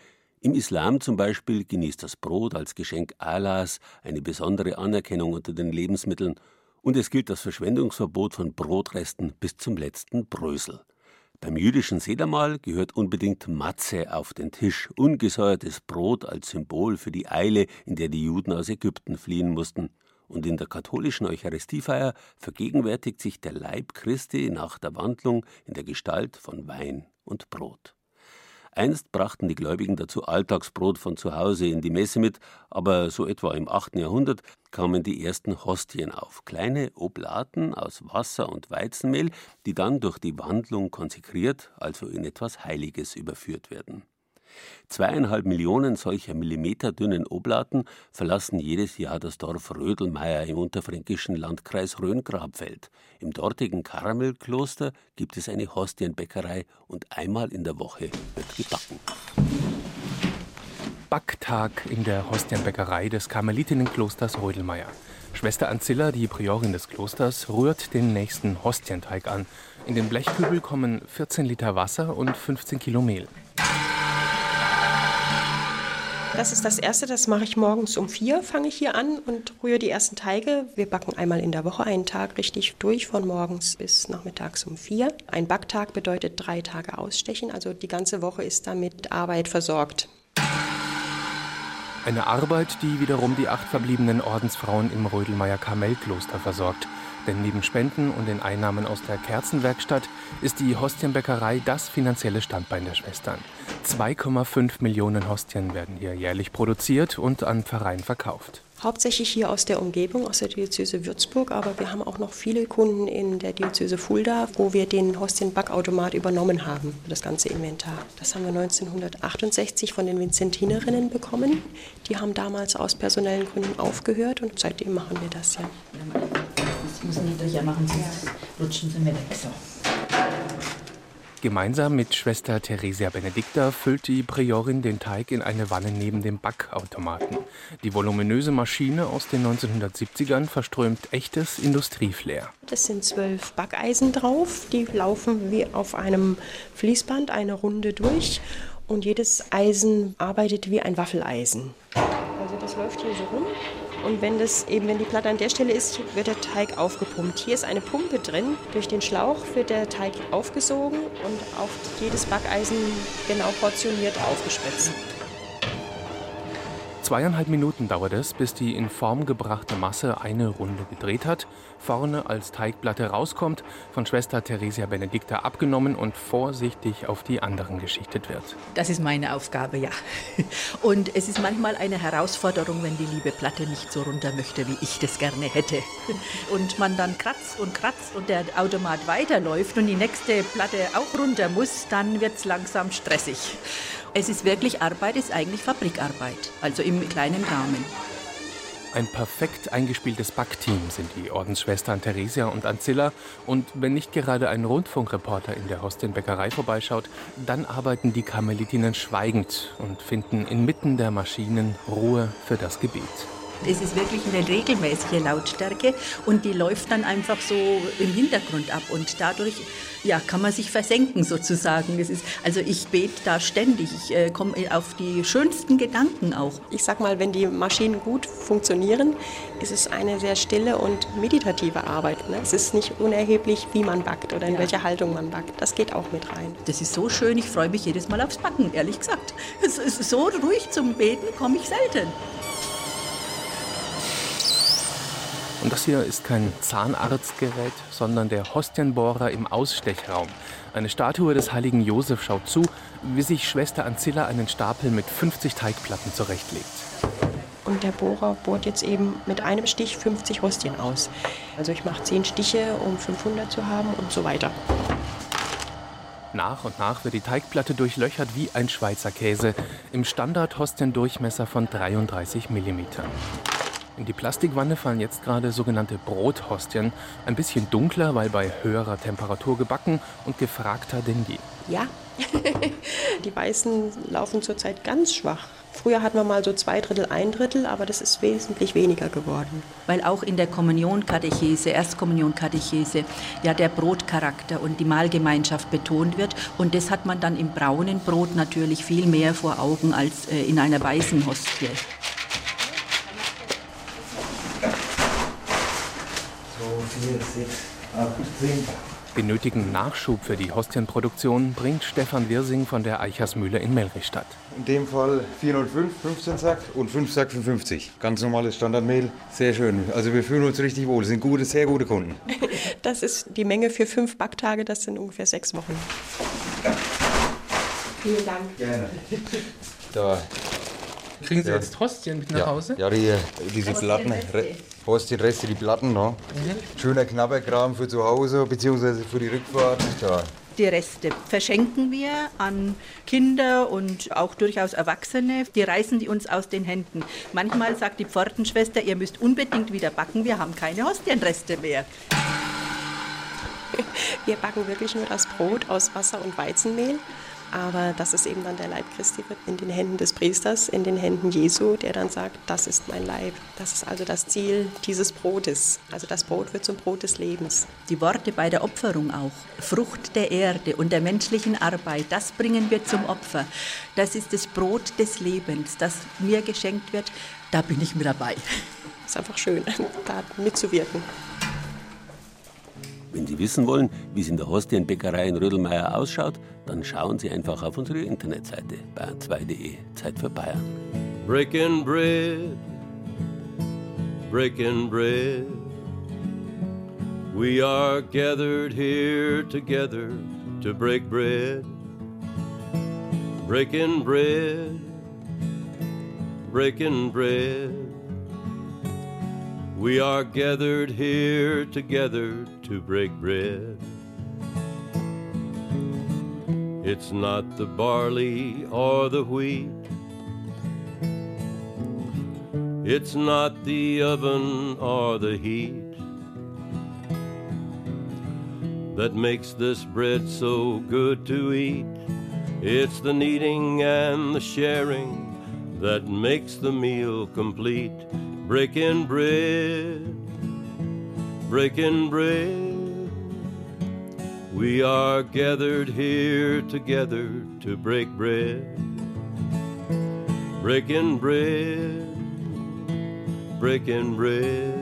Im Islam zum Beispiel genießt das Brot als Geschenk Allahs eine besondere Anerkennung unter den Lebensmitteln und es gilt das Verschwendungsverbot von Brotresten bis zum letzten Brösel. Beim jüdischen Sedermahl gehört unbedingt Matze auf den Tisch, ungesäuertes Brot als Symbol für die Eile, in der die Juden aus Ägypten fliehen mussten. Und in der katholischen Eucharistiefeier vergegenwärtigt sich der Leib Christi nach der Wandlung in der Gestalt von Wein und Brot. Einst brachten die Gläubigen dazu Alltagsbrot von zu Hause in die Messe mit, aber so etwa im 8. Jahrhundert kamen die ersten Hostien auf, kleine Oblaten aus Wasser und Weizenmehl, die dann durch die Wandlung konsekriert, also in etwas Heiliges überführt werden. Zweieinhalb Millionen solcher millimeterdünnen Oblaten verlassen jedes Jahr das Dorf Rödelmeier im unterfränkischen Landkreis Rhön-Grabfeld. Im dortigen Karmelkloster gibt es eine Hostienbäckerei und einmal in der Woche wird gebacken. Backtag in der Hostienbäckerei des Karmelitinnenklosters Rödelmeier. Schwester Ancilla, die Priorin des Klosters, rührt den nächsten Hostienteig an. In den Blechkübel kommen 14 Liter Wasser und 15 Kilo Mehl. Das ist das Erste, das mache ich morgens um vier, fange ich hier an und rühre die ersten Teige. Wir backen einmal in der Woche einen Tag richtig durch, von morgens bis nachmittags um vier. Ein Backtag bedeutet drei Tage ausstechen, also die ganze Woche ist damit Arbeit versorgt. Eine Arbeit, die wiederum die acht verbliebenen Ordensfrauen im Rödelmeier Karmelkloster versorgt. Denn neben Spenden und den Einnahmen aus der Kerzenwerkstatt ist die Hostienbäckerei das finanzielle Standbein der Schwestern. 2,5 Millionen Hostien werden hier jährlich produziert und an Pfarreien verkauft. Hauptsächlich hier aus der Umgebung, aus der Diözese Würzburg, aber wir haben auch noch viele Kunden in der Diözese Fulda, wo wir den Hostienbackautomat übernommen haben, das ganze Inventar. Das haben wir 1968 von den Vinzentinerinnen bekommen. Die haben damals aus personellen Gründen aufgehört und seitdem machen wir das ja. Das müssen die durch ja machen, sonst rutschen sie mir weg. So. Gemeinsam mit Schwester Theresia Benedicta füllt die Priorin den Teig in eine Wanne neben dem Backautomaten. Die voluminöse Maschine aus den 1970ern verströmt echtes Industrieflair. Das sind zwölf Backeisen drauf, die laufen wie auf einem Fließband eine Runde durch und jedes Eisen arbeitet wie ein Waffeleisen. Also das läuft hier so rum und wenn das eben, wenn die Platte an der Stelle ist, wird der Teig aufgepumpt. Hier ist eine Pumpe drin. Durch den Schlauch wird der Teig aufgesogen und auf jedes Backeisen genau portioniert aufgespritzt. Zweieinhalb Minuten dauert es, bis die in Form gebrachte Masse eine Runde gedreht hat, vorne als Teigplatte rauskommt, von Schwester Theresia Benedicta abgenommen und vorsichtig auf die anderen geschichtet wird. Das ist meine Aufgabe, ja. [laughs] Und es ist manchmal eine Herausforderung, wenn die liebe Platte nicht so runter möchte, wie ich das gerne hätte. [laughs] Und man dann kratzt und kratzt und der Automat weiterläuft und die nächste Platte auch runter muss, dann wird es langsam stressig. Es ist wirklich Arbeit, ist eigentlich Fabrikarbeit, also im kleinen Rahmen. Ein perfekt eingespieltes Backteam sind die Ordensschwestern Theresia und Ancilla. Und wenn nicht gerade ein Rundfunkreporter in der Hostienbäckerei vorbeischaut, dann arbeiten die Karmelitinnen schweigend und finden inmitten der Maschinen Ruhe für das Gebet. Es ist wirklich eine regelmäßige Lautstärke und die läuft dann einfach so im Hintergrund ab und dadurch ja, kann man sich versenken sozusagen. Es ist, also ich bete da ständig, ich äh, komme auf die schönsten Gedanken auch. Ich sag mal, wenn die Maschinen gut funktionieren, ist es eine sehr stille und meditative Arbeit. Ne? Es ist nicht unerheblich, wie man backt oder in ja. welcher Haltung man backt. Das geht auch mit rein. Das ist so schön, ich freue mich jedes Mal aufs Backen, ehrlich gesagt. Es ist so ruhig zum Beten komme ich selten. Und das hier ist kein Zahnarztgerät, sondern der Hostienbohrer im Ausstechraum. Eine Statue des heiligen Josef schaut zu, wie sich Schwester Ancilla einen Stapel mit 50 Teigplatten zurechtlegt. Und der Bohrer bohrt jetzt eben mit einem Stich 50 Hostien aus. Also ich mache 10 Stiche, um 500 zu haben und so weiter. Nach und nach wird die Teigplatte durchlöchert wie ein Schweizer Käse im Standard-Hostiendurchmesser von 33 mm. In die Plastikwanne fallen jetzt gerade sogenannte Brothostien. Ein bisschen dunkler, weil bei höherer Temperatur gebacken und gefragter denn je. Ja, [laughs] die Weißen laufen zurzeit ganz schwach. Früher hatten wir mal so zwei Drittel, ein Drittel, aber das ist wesentlich weniger geworden. Weil auch in der Kommunionkatechese, Erstkommunionkatechese, ja der Brotcharakter und die Mahlgemeinschaft betont wird. Und das hat man dann im braunen Brot natürlich viel mehr vor Augen als äh, in einer weißen Hostie. Vier, sechs, acht, zehn. Den nötigen Nachschub für die Hostienproduktion bringt Stefan Wirsing von der Eichersmühle in Melrichstadt. In dem Fall 405, 15 Sack und 5 Sack für 50. Ganz normales Standardmehl, sehr schön. Also wir fühlen uns richtig wohl, das sind gute, sehr gute Kunden. [laughs] Das ist die Menge für fünf Backtage, das sind ungefähr sechs Wochen. Vielen Dank. Gerne. Da Kriegen Sie ja. jetzt Hostien mit nach ja. Hause? Ja, die, diese Platten, Hostienreste, die Platten. No? Mhm. Schöner Knabberkram für zu Hause bzw. für die Rückfahrt. Ja. Die Reste verschenken wir an Kinder und auch durchaus Erwachsene. Die reißen die uns aus den Händen. Manchmal sagt die Pfortenschwester, ihr müsst unbedingt wieder backen, wir haben keine Hostienreste mehr. Wir backen wirklich nur das Brot aus Wasser und Weizenmehl. Aber das ist eben dann der Leib Christi wird in den Händen des Priesters, in den Händen Jesu, der dann sagt, das ist mein Leib. Das ist also das Ziel dieses Brotes. Also das Brot wird zum Brot des Lebens. Die Worte bei der Opferung auch. Frucht der Erde und der menschlichen Arbeit, das bringen wir zum Opfer. Das ist das Brot des Lebens, das mir geschenkt wird. Da bin ich mit dabei. Es ist einfach schön, da mitzuwirken. Wenn Sie wissen wollen, wie es in der Hostienbäckerei in Rödelmeier ausschaut, dann schauen Sie einfach auf unsere Internetseite bayern2.de. Zeit für Bayern. Breaking bread, breaking bread. We are gathered here together to break bread. Breaking bread, breaking bread. We are gathered here together to break bread. It's not the barley or the wheat. It's not the oven or the heat that makes this bread so good to eat. It's the kneading and the sharing that makes the meal complete. Breaking bread, breaking bread. We are gathered here together to break bread. Breaking bread, breaking bread.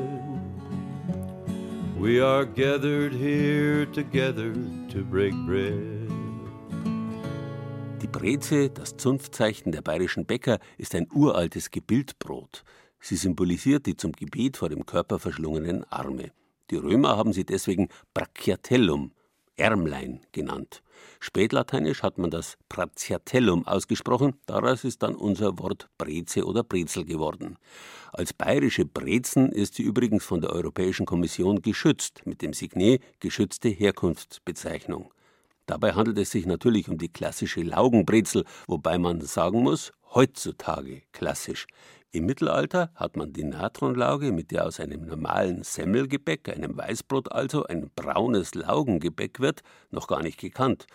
We are gathered here together to break bread. Die Breze, das Zunftzeichen der bayerischen Bäcker, ist ein uraltes Gebildbrot. Sie symbolisiert die zum Gebet vor dem Körper verschlungenen Arme. Die Römer haben sie deswegen Brachiatellum, Ärmlein genannt. Spätlateinisch hat man das Praziatellum ausgesprochen, daraus ist dann unser Wort Breze oder Brezel geworden. Als bayerische Brezen ist sie übrigens von der Europäischen Kommission geschützt, mit dem Signet geschützte Herkunftsbezeichnung. Dabei handelt es sich natürlich um die klassische Laugenbrezel, wobei man sagen muss, heutzutage klassisch. Im Mittelalter hat man die Natronlauge, mit der aus einem normalen Semmelgebäck, einem Weißbrot also, ein braunes Laugengebäck wird, noch gar nicht gekannt.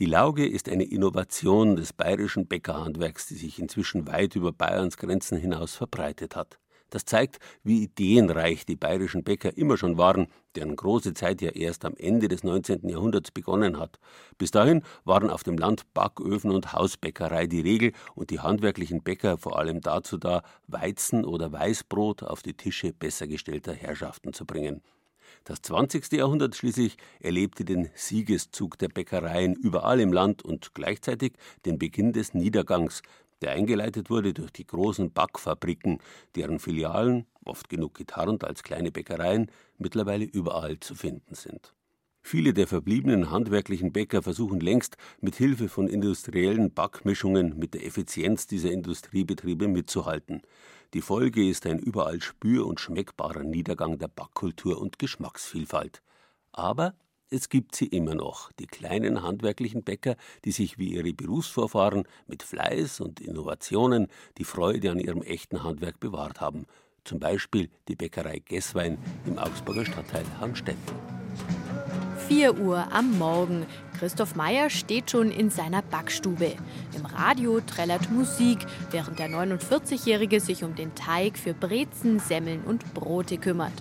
Die Lauge ist eine Innovation des bayerischen Bäckerhandwerks, die sich inzwischen weit über Bayerns Grenzen hinaus verbreitet hat. Das zeigt, wie ideenreich die bayerischen Bäcker immer schon waren, deren große Zeit ja erst am Ende des 19. Jahrhunderts begonnen hat. Bis dahin waren auf dem Land Backöfen und Hausbäckerei die Regel und die handwerklichen Bäcker vor allem dazu da, Weizen oder Weißbrot auf die Tische besser gestellter Herrschaften zu bringen. Das 20. Jahrhundert schließlich erlebte den Siegeszug der Bäckereien überall im Land und gleichzeitig den Beginn des Niedergangs, der eingeleitet wurde durch die großen Backfabriken, deren Filialen, oft genug getarnt als kleine Bäckereien, mittlerweile überall zu finden sind. Viele der verbliebenen handwerklichen Bäcker versuchen längst, mit Hilfe von industriellen Backmischungen mit der Effizienz dieser Industriebetriebe mitzuhalten. Die Folge ist ein überall spür- und schmeckbarer Niedergang der Backkultur und Geschmacksvielfalt. Aber es gibt sie immer noch, die kleinen handwerklichen Bäcker, die sich wie ihre Berufsvorfahren mit Fleiß und Innovationen die Freude an ihrem echten Handwerk bewahrt haben. Zum Beispiel die Bäckerei Gesswein im Augsburger Stadtteil Hanstetten. 4 Uhr am Morgen. Christoph Meyer steht schon in seiner Backstube. Im Radio trällert Musik, während der 49-Jährige sich um den Teig für Brezen, Semmeln und Brote kümmert.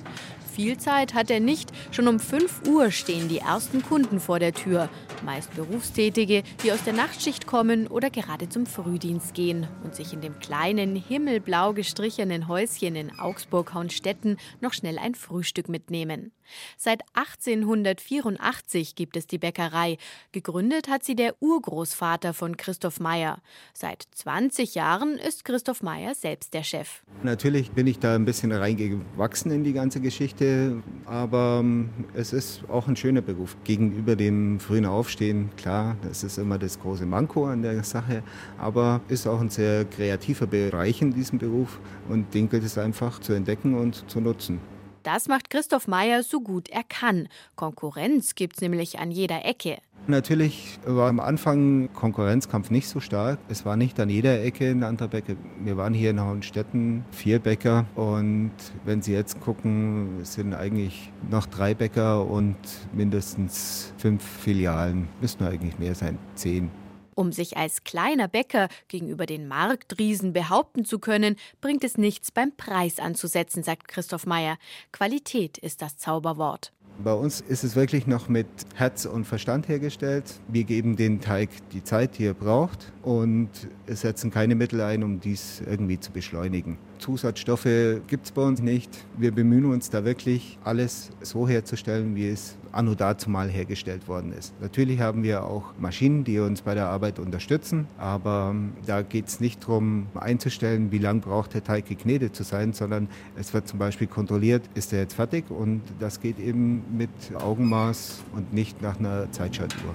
Viel Zeit hat er nicht. Schon um 5 Uhr stehen die ersten Kunden vor der Tür. Meist Berufstätige, die aus der Nachtschicht kommen oder gerade zum Frühdienst gehen und sich in dem kleinen, himmelblau gestrichenen Häuschen in Augsburg-Haunstetten noch schnell ein Frühstück mitnehmen. Seit 1884 gibt es die Bäckerei. Gegründet hat sie der Urgroßvater von Christoph Meyer. Seit 20 Jahren ist Christoph Meyer selbst der Chef. Natürlich bin ich da ein bisschen reingewachsen in die ganze Geschichte, aber ähm, es ist auch ein schöner Beruf. Gegenüber dem frühen Aufstehen, klar, das ist immer das große Manko an der Sache, aber ist auch ein sehr kreativer Bereich in diesem Beruf und den gilt es einfach zu entdecken und zu nutzen. Das macht Christoph Meyer so gut er kann. Konkurrenz gibt's nämlich an jeder Ecke. Natürlich war am Anfang Konkurrenzkampf nicht so stark. Es war nicht an jeder Ecke ein anderer Bäcker. Wir waren hier in Hohenstetten vier Bäcker und wenn Sie jetzt gucken, sind eigentlich noch drei Bäcker und mindestens fünf Filialen. Müssten eigentlich mehr sein, zehn. Um sich als kleiner Bäcker gegenüber den Marktriesen behaupten zu können, bringt es nichts beim Preis anzusetzen, sagt Christoph Meyer. Qualität ist das Zauberwort. Bei uns ist es wirklich noch mit Herz und Verstand hergestellt. Wir geben den Teig die Zeit, die er braucht und setzen keine Mittel ein, um dies irgendwie zu beschleunigen. Zusatzstoffe gibt es bei uns nicht. Wir bemühen uns da wirklich, alles so herzustellen, wie es anno dazu mal hergestellt worden ist. Natürlich haben wir auch Maschinen, die uns bei der Arbeit unterstützen, aber ähm, da geht es nicht darum einzustellen, wie lange braucht der Teig geknetet zu sein, sondern es wird zum Beispiel kontrolliert, ist er jetzt fertig und das geht eben mit Augenmaß und nicht nach einer Zeitschaltuhr.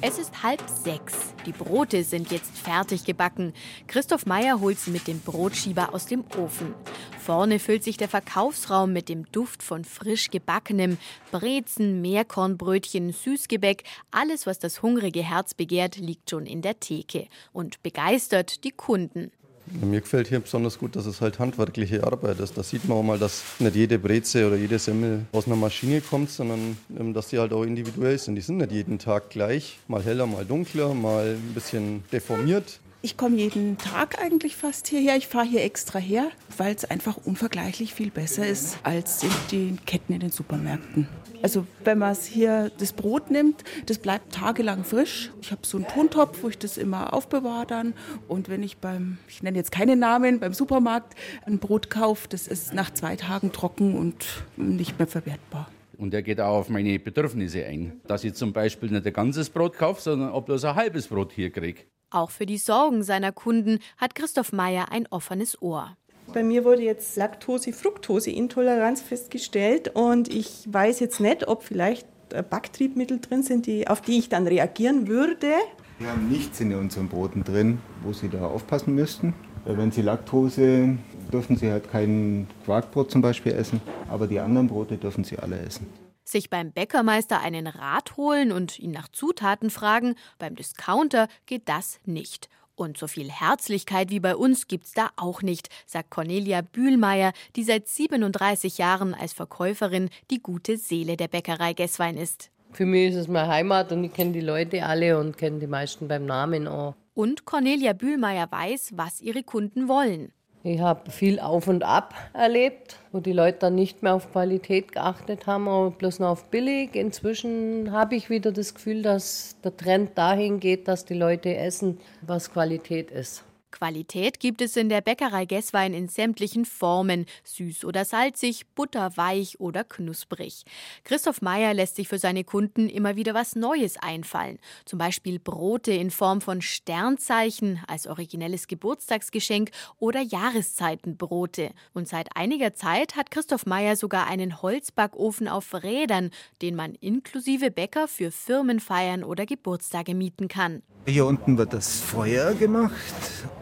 Es ist halb sechs. Die Brote sind jetzt fertig gebacken. Christoph Meyer holt sie mit dem Brotschieber aus dem Ofen. Vorne füllt sich der Verkaufsraum mit dem Duft von frisch gebackenem Brezen, Meerkornbrötchen, Süßgebäck. Alles, was das hungrige Herz begehrt, liegt schon in der Theke und begeistert die Kunden. Mir gefällt hier besonders gut, dass es halt handwerkliche Arbeit ist. Da sieht man auch mal, dass nicht jede Breze oder jede Semmel aus einer Maschine kommt, sondern ähm, dass die halt auch individuell sind. Die sind nicht jeden Tag gleich, mal heller, mal dunkler, mal ein bisschen deformiert. Ich komme jeden Tag eigentlich fast hierher. Ich fahre hier extra her, weil es einfach unvergleichlich viel besser ist als in den Ketten in den Supermärkten. Also wenn man hier das Brot nimmt, das bleibt tagelang frisch. Ich habe so einen Tontopf, wo ich das immer aufbewahre dann. Und wenn ich beim, ich nenne jetzt keine Namen, beim Supermarkt ein Brot kaufe, das ist nach zwei Tagen trocken und nicht mehr verwertbar. Und er geht auch auf meine Bedürfnisse ein. Dass ich zum Beispiel nicht ein ganzes Brot kaufe, sondern ob bloß ein halbes Brot hier kriege. Auch für die Sorgen seiner Kunden hat Christoph Meyer ein offenes Ohr. Bei mir wurde jetzt Laktose-Fructose-Intoleranz festgestellt und ich weiß jetzt nicht, ob vielleicht Backtriebmittel drin sind, die, auf die ich dann reagieren würde. Wir haben nichts in unseren Broten drin, wo Sie da aufpassen müssten. Wenn Sie Laktose, dürfen Sie halt kein Quarkbrot zum Beispiel essen, aber die anderen Brote dürfen Sie alle essen sich beim Bäckermeister einen Rat holen und ihn nach Zutaten fragen, beim Discounter geht das nicht. Und so viel Herzlichkeit wie bei uns gibt's da auch nicht, sagt Cornelia Bühlmeier, die seit 37 Jahren als Verkäuferin die gute Seele der Bäckerei Gesswein ist. Für mich ist es meine Heimat und ich kenne die Leute alle und kenne die meisten beim Namen auch. Und Cornelia Bühlmeier weiß, was ihre Kunden wollen. Ich habe viel Auf und Ab erlebt, wo die Leute dann nicht mehr auf Qualität geachtet haben, aber bloß noch auf billig. Inzwischen habe ich wieder das Gefühl, dass der Trend dahin geht, dass die Leute essen, was Qualität ist. Qualität gibt es in der Bäckerei Gesswein in sämtlichen Formen, süß oder salzig, butterweich oder knusprig. Christoph Meyer lässt sich für seine Kunden immer wieder was Neues einfallen. Zum Beispiel Brote in Form von Sternzeichen als originelles Geburtstagsgeschenk oder Jahreszeitenbrote. Und seit einiger Zeit hat Christoph Meyer sogar einen Holzbackofen auf Rädern, den man inklusive Bäcker für Firmenfeiern oder Geburtstage mieten kann. Hier unten wird das Feuer gemacht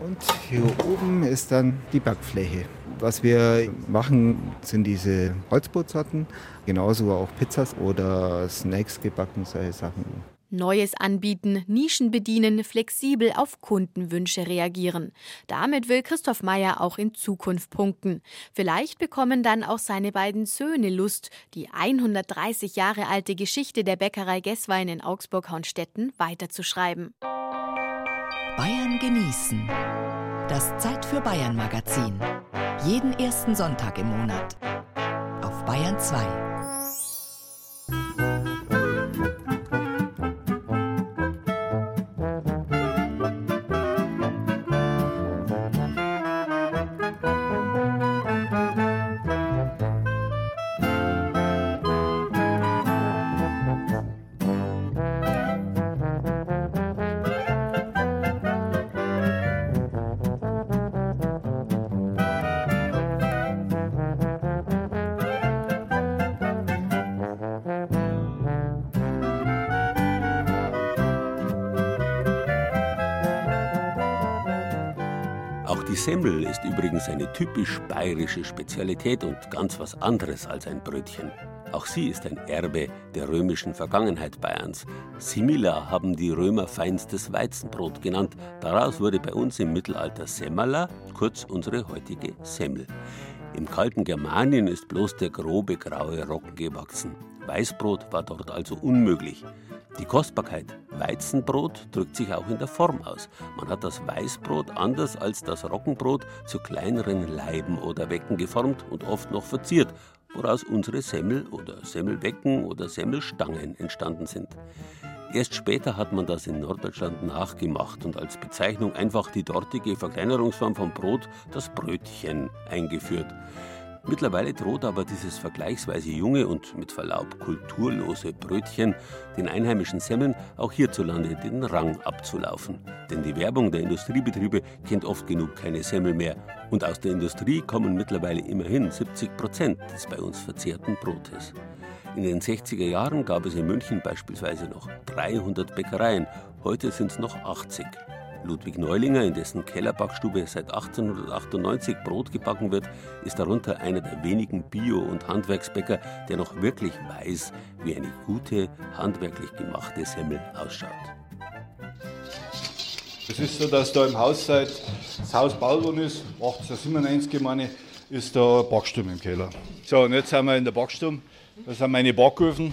und hier oben ist dann die Backfläche. Was wir machen, sind diese Holzbrotsorten, genauso auch Pizzas oder Snacks gebacken, solche Sachen. Neues anbieten, Nischen bedienen, flexibel auf Kundenwünsche reagieren. Damit will Christoph Meyer auch in Zukunft punkten. Vielleicht bekommen dann auch seine beiden Söhne Lust, die 130 Jahre alte Geschichte der Bäckerei Gesswein in Augsburg-Hornstetten weiterzuschreiben. Bayern genießen. Das Zeit für Bayern Magazin. Jeden ersten Sonntag im Monat. Auf Bayern 2. Semmel ist übrigens eine typisch bayerische Spezialität und ganz was anderes als ein Brötchen. Auch sie ist ein Erbe der römischen Vergangenheit Bayerns. Simila haben die Römer feinstes Weizenbrot genannt. Daraus wurde bei uns im Mittelalter Semmala, kurz unsere heutige Semmel. Im kalten Germanien ist bloß der grobe graue Roggen gewachsen. Weißbrot war dort also unmöglich. Die Kostbarkeit Weizenbrot drückt sich auch in der Form aus. Man hat das Weißbrot anders als das Roggenbrot zu kleineren Leiben oder Wecken geformt und oft noch verziert, woraus unsere Semmel oder Semmelwecken oder Semmelstangen entstanden sind. Erst später hat man das in Norddeutschland nachgemacht und als Bezeichnung einfach die dortige Verkleinerungsform von Brot, das Brötchen, eingeführt. Mittlerweile droht aber dieses vergleichsweise junge und mit Verlaub kulturlose Brötchen den einheimischen Semmeln auch hierzulande den Rang abzulaufen. Denn die Werbung der Industriebetriebe kennt oft genug keine Semmel mehr. Und aus der Industrie kommen mittlerweile immerhin 70 Prozent des bei uns verzehrten Brotes. In den 60er Jahren gab es in München beispielsweise noch 300 Bäckereien, heute sind es noch 80. Ludwig Neulinger, in dessen Kellerbackstube seit 1898 Brot gebacken wird, ist darunter einer der wenigen Bio- und Handwerksbäcker, der noch wirklich weiß, wie eine gute, handwerklich gemachte Semmel ausschaut. Es ist so, dass da im Haus seit das Haus gebaut worden ist, 1897 meine, ist da Backstube im Keller. So, und jetzt sind wir in der Backstube. Das sind meine Backöfen.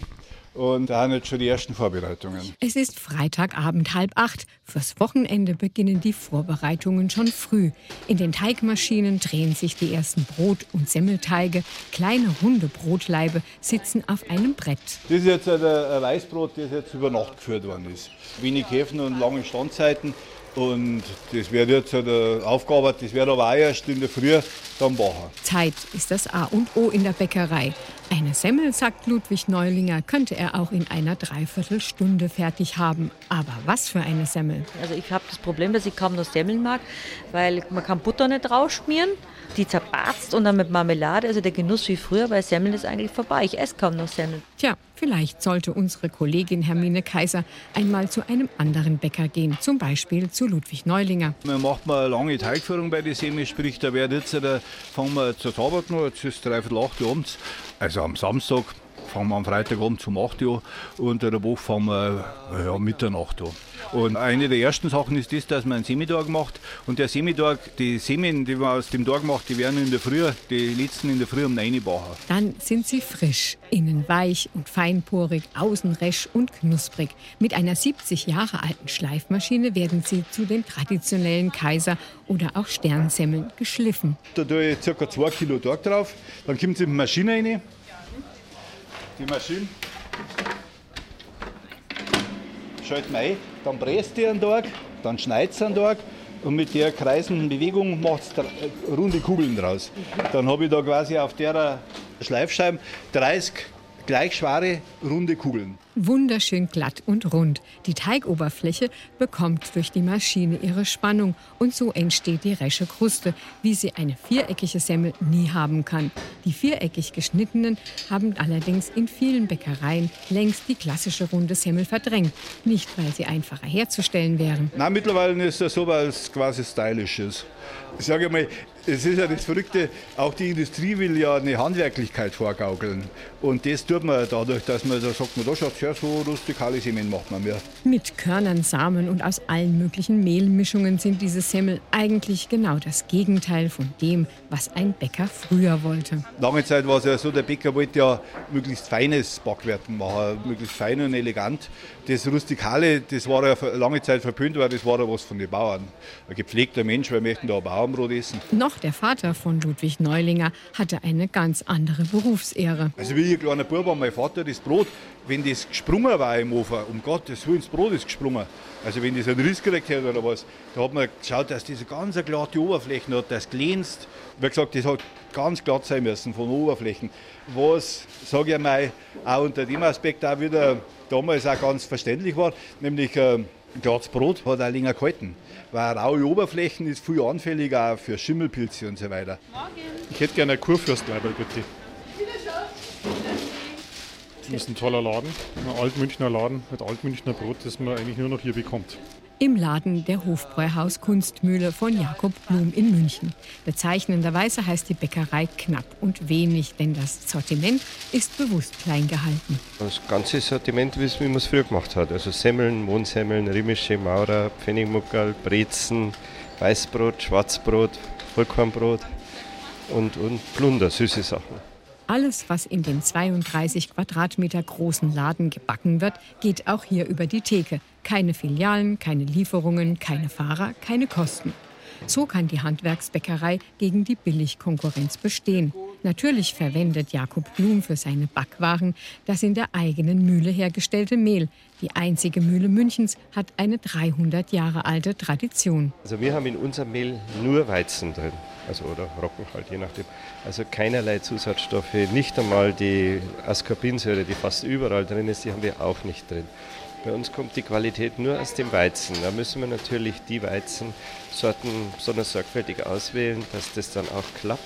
Und da haben jetzt schon die ersten Vorbereitungen. Es ist Freitagabend halb acht. Fürs Wochenende beginnen die Vorbereitungen schon früh. In den Teigmaschinen drehen sich die ersten Brot- und Semmelteige. Kleine runde Brotleibe sitzen auf einem Brett. Das ist jetzt ein Weißbrot, das jetzt über Nacht geführt worden ist. Wenig Hefen und lange Standzeiten. Und das wird jetzt aufgearbeitet, das wird aber auch erst in der Früh dann machen. Zeit ist das A und O in der Bäckerei. Eine Semmel, sagt Ludwig Neulinger, könnte er auch in einer Dreiviertelstunde fertig haben. Aber was für eine Semmel? Also ich habe das Problem, dass ich kaum noch Semmeln mag, weil man kann Butter nicht draufschmieren. Die zerbarzt und dann mit Marmelade, also der Genuss wie früher bei Semmeln ist eigentlich vorbei. Ich esse kaum noch Semmeln. Tja, vielleicht sollte unsere Kollegin Hermine Kaiser einmal zu einem anderen Bäcker gehen, zum Beispiel zu Ludwig Neulinger. Man macht mal eine lange Teigführung bei der Semmel, sprich, da wird jetzt, da fangen wir zur Tabak noch, jetzt ist dreiviertel acht abends. Also am Samstag fangen wir am Freitagabend um 8 Uhr und der Woche fangen wir ja, Mitternacht an. Und eine der ersten Sachen ist das, dass man einen Semitag macht. Und der Semitag, die Semen, die man aus dem Tag macht, die werden in der Früh, die letzten in der Früh um 9 Uhr. Dann sind sie frisch, innen weich und feinporig, außen resch und knusprig. Mit einer 70 Jahre alten Schleifmaschine werden sie zu den traditionellen Kaiser- oder auch Sternsemmeln geschliffen. Da tue ich ca. 2 Kilo Tag drauf. Dann kommt sie in die Maschine rein. Die Maschine schalten wir ein, dann presst die einen Tag, dann schneidet sie einen Tag und mit der kreisenden Bewegung macht es runde Kugeln draus. Dann habe ich da quasi auf der Schleifscheibe 30 gleich schwere, runde Kugeln. Wunderschön glatt und rund. Die Teigoberfläche bekommt durch die Maschine ihre Spannung und so entsteht die resche Kruste, wie sie eine viereckige Semmel nie haben kann. Die viereckig geschnittenen haben allerdings in vielen Bäckereien längst die klassische runde Semmel verdrängt. Nicht, weil sie einfacher herzustellen wären. Nein, mittlerweile ist das so, weil es quasi stylisch. Ich sage mal, es ist ja das Verrückte, auch die Industrie will ja eine Handwerklichkeit vorgaukeln. Und das tut man dadurch, dass man da sagt, man, da schaut ja so rustikale Semen macht man mehr. Mit Körnern, Samen und aus allen möglichen Mehlmischungen sind diese Semmel eigentlich genau das Gegenteil von dem, was ein Bäcker früher wollte. Lange Zeit war es ja so, der Bäcker wollte ja möglichst feines Backwerten machen, möglichst fein und elegant. Das Rustikale, das war ja lange Zeit verpönt, weil das war ja was von den Bauern. Ein gepflegter Mensch, wir möchten da Bauernbrot essen. Noch der Vater von Ludwig Neulinger hatte eine ganz andere Berufsehre. Also wie ein kleiner Bub war mein Vater das Brot, wenn das gesprungen war im Ofen, um Gottes Willen, das Brot ist gesprungen. Also wenn das einen Riss gekriegt hat oder was, da hat man geschaut, dass diese ganz glatte Oberflächen hat, das glänzt. Wie gesagt, das hat ganz glatt sein müssen von Oberflächen. Was, sage ich mal, auch unter dem Aspekt auch wieder damals auch ganz verständlich war, nämlich äh, glattes Brot hat auch länger gehalten. Weil raue Oberflächen ist viel anfälliger auch für Schimmelpilze und so weiter. Ich hätte gerne ein Kurfürstleiberl, bitte. Das ist ein toller Laden, ein Altmünchner Laden mit Altmünchner Brot, das man eigentlich nur noch hier bekommt. Im Laden der Hofbräuhaus Kunstmühle von Jakob Blum in München. Bezeichnenderweise heißt die Bäckerei knapp und wenig, denn das Sortiment ist bewusst klein gehalten. Das ganze Sortiment, wie man es früher gemacht hat. Also Semmeln, Mohnsemmeln, Rimmische, Maurer, Pfennigmuckerl, Brezen, Weißbrot, Schwarzbrot, Vollkornbrot und, und Plunder, süße Sachen. Alles, was in dem 32 Quadratmeter großen Laden gebacken wird, geht auch hier über die Theke. Keine Filialen, keine Lieferungen, keine Fahrer, keine Kosten. So kann die Handwerksbäckerei gegen die Billigkonkurrenz bestehen. Natürlich verwendet Jakob Blum für seine Backwaren das in der eigenen Mühle hergestellte Mehl. Die einzige Mühle Münchens hat eine 300 Jahre alte Tradition. Also wir haben in unserem Mehl nur Weizen drin, also oder Roggen halt, je nachdem. Also keinerlei Zusatzstoffe, nicht einmal die Ascorbinsäure, die fast überall drin ist, die haben wir auch nicht drin. Bei uns kommt die Qualität nur aus dem Weizen. Da müssen wir natürlich die Weizensorten besonders sorgfältig auswählen, dass das dann auch klappt.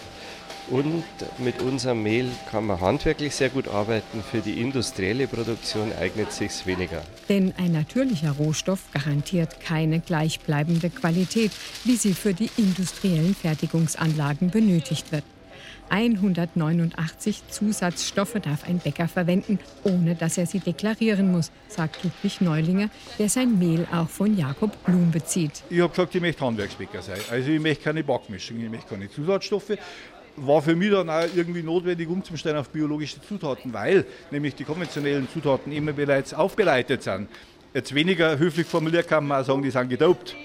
Und mit unserem Mehl kann man handwerklich sehr gut arbeiten. Für die industrielle Produktion eignet sich weniger. Denn ein natürlicher Rohstoff garantiert keine gleichbleibende Qualität, wie sie für die industriellen Fertigungsanlagen benötigt wird. 189 Zusatzstoffe darf ein Bäcker verwenden, ohne dass er sie deklarieren muss, sagt Ludwig Neulinger, der sein Mehl auch von Jakob Blum bezieht. Ich habe gesagt, ich möchte Handwerksbäcker sein. Also ich möchte keine Backmischung, ich möchte keine Zusatzstoffe. War für mich dann auch irgendwie notwendig umzustellen auf biologische Zutaten, weil nämlich die konventionellen Zutaten immer bereits aufbereitet sind. Jetzt weniger höflich formuliert kann man auch sagen, die sind gedopt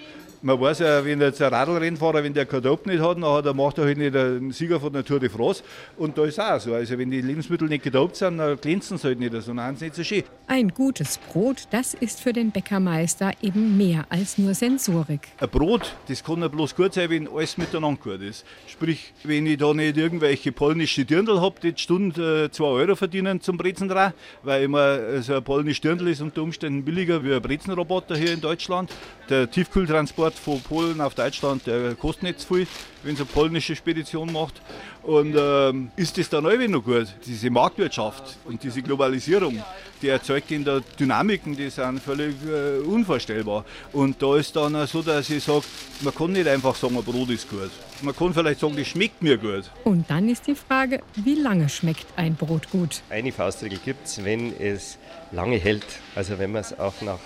man weiß ja, wenn jetzt ein Radlrennfahrer, wenn der kein Dope nicht hat, dann macht er halt nicht einen Sieger von der Tour de France. Und da ist auch so. Also wenn die Lebensmittel nicht gedopt sind, dann glänzen sie halt nicht, sondern haben sie nicht so schön. Ein gutes Brot, das ist für den Bäckermeister eben mehr als nur Sensorik. Ein Brot, das kann ja bloß gut sein, wenn alles miteinander gut ist. Sprich, wenn ich da nicht irgendwelche polnische Dirndl habe, die die Stunde 2 äh, Euro verdienen zum Brezen dran, weil immer so ein polnisches Dirndl ist unter Umständen billiger wie ein Brezenroboter hier in Deutschland. Der Tiefkühltransport Transport von Polen auf Deutschland, der kostet nicht zu viel, wenn es eine polnische Spedition macht. Und ähm, ist das dann auch noch gut? Diese Marktwirtschaft und diese Globalisierung, die erzeugt in der Dynamiken, die sind völlig äh, unvorstellbar. Und da ist dann auch so, dass ich sage, man kann nicht einfach sagen, ein Brot ist gut. Man kann vielleicht sagen, das schmeckt mir gut. Und dann ist die Frage, wie lange schmeckt ein Brot gut? Eine Faustregel gibt es, wenn es lange hält. Also wenn man es auch nach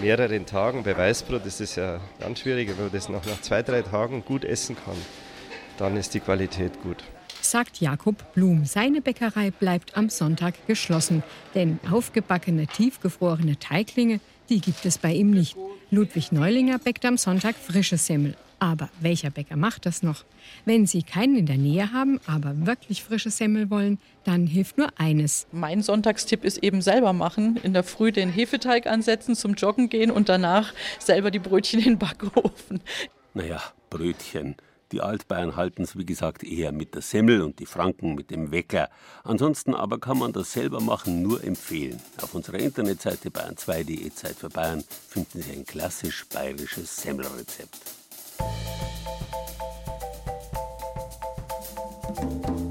mehreren Tagen, bei Weißbrot ist es ja ganz schwierig, wenn man das noch nach zwei, drei Tagen gut essen kann, dann ist die Qualität gut sagt Jakob Blum. Seine Bäckerei bleibt am Sonntag geschlossen, denn aufgebackene, tiefgefrorene Teiglinge, die gibt es bei ihm nicht. Ludwig Neulinger bäckt am Sonntag frische Semmel. Aber welcher Bäcker macht das noch? Wenn Sie keinen in der Nähe haben, aber wirklich frische Semmel wollen, dann hilft nur eines. Mein Sonntagstipp ist eben selber machen. In der Früh den Hefeteig ansetzen, zum Joggen gehen und danach selber die Brötchen in den Backofen. Naja, Brötchen. Die Altbayern halten es, wie gesagt, eher mit der Semmel und die Franken mit dem Wecker. Ansonsten aber kann man das selber machen nur empfehlen. Auf unserer Internetseite bayern2.de Zeit für Bayern finden Sie ein klassisch bayerisches Semmelrezept. Thank you.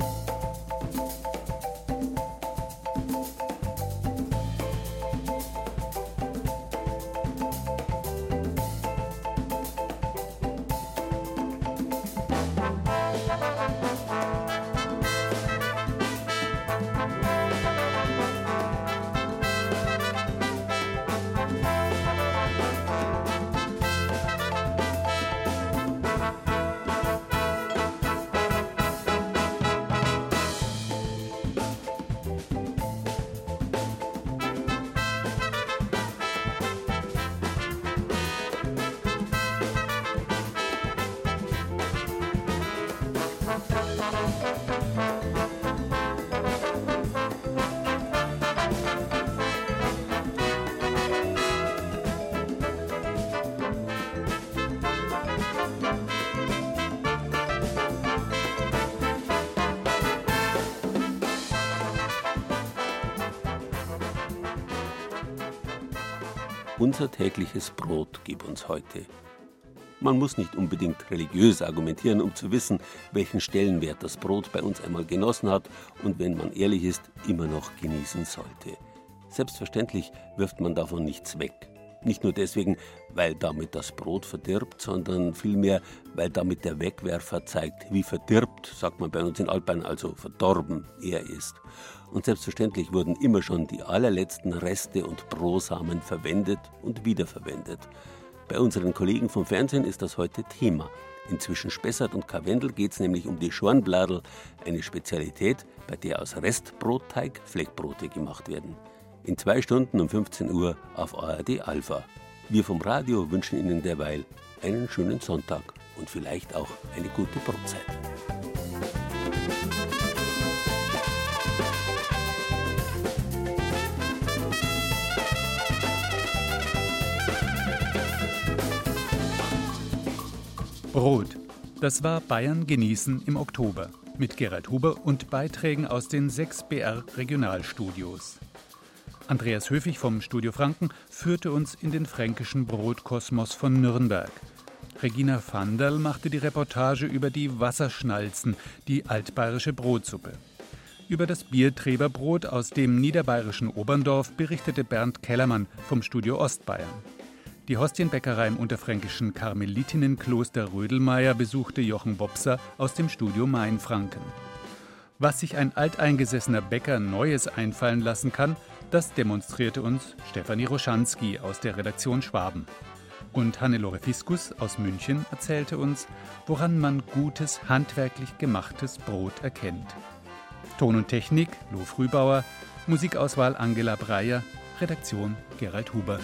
Unser tägliches Brot gib uns heute. Man muss nicht unbedingt religiös argumentieren, um zu wissen, welchen Stellenwert das Brot bei uns einmal genossen hat und wenn man ehrlich ist, immer noch genießen sollte. Selbstverständlich wirft man davon nichts weg. Nicht nur deswegen, weil damit das Brot verdirbt, sondern vielmehr, weil damit der Wegwerfer zeigt, wie verdirbt, sagt man bei uns in Altbayern, also verdorben er ist. Und selbstverständlich wurden immer schon die allerletzten Reste und Brosamen verwendet und wiederverwendet. Bei unseren Kollegen vom Fernsehen ist das heute Thema. Inzwischen Spessart und Karwendel geht es nämlich um die Schornbladel, eine Spezialität, bei der aus Restbrotteig Fleckbrote gemacht werden. In zwei Stunden um 15 Uhr auf ARD Alpha. Wir vom Radio wünschen Ihnen derweil einen schönen Sonntag und vielleicht auch eine gute Brotzeit. Brot. Das war Bayern genießen im Oktober mit Gerhard Huber und Beiträgen aus den sechs BR Regionalstudios. Andreas Höfig vom Studio Franken führte uns in den fränkischen Brotkosmos von Nürnberg. Regina Vanderl machte die Reportage über die Wasserschnalzen, die altbayerische Brotsuppe. Über das Bierträberbrot aus dem niederbayerischen Oberndorf berichtete Bernd Kellermann vom Studio Ostbayern. Die Hostienbäckerei im unterfränkischen Karmelitinnenkloster Rödelmeier besuchte Jochen Bobser aus dem Studio Mainfranken. Was sich ein alteingesessener Bäcker Neues einfallen lassen kann, das demonstrierte uns Stefanie Roschanski aus der Redaktion Schwaben. Und Hannelore Fiskus aus München erzählte uns, woran man gutes, handwerklich gemachtes Brot erkennt. Ton und Technik Lo Frühbauer, Musikauswahl Angela Breyer, Redaktion Gerald Huber.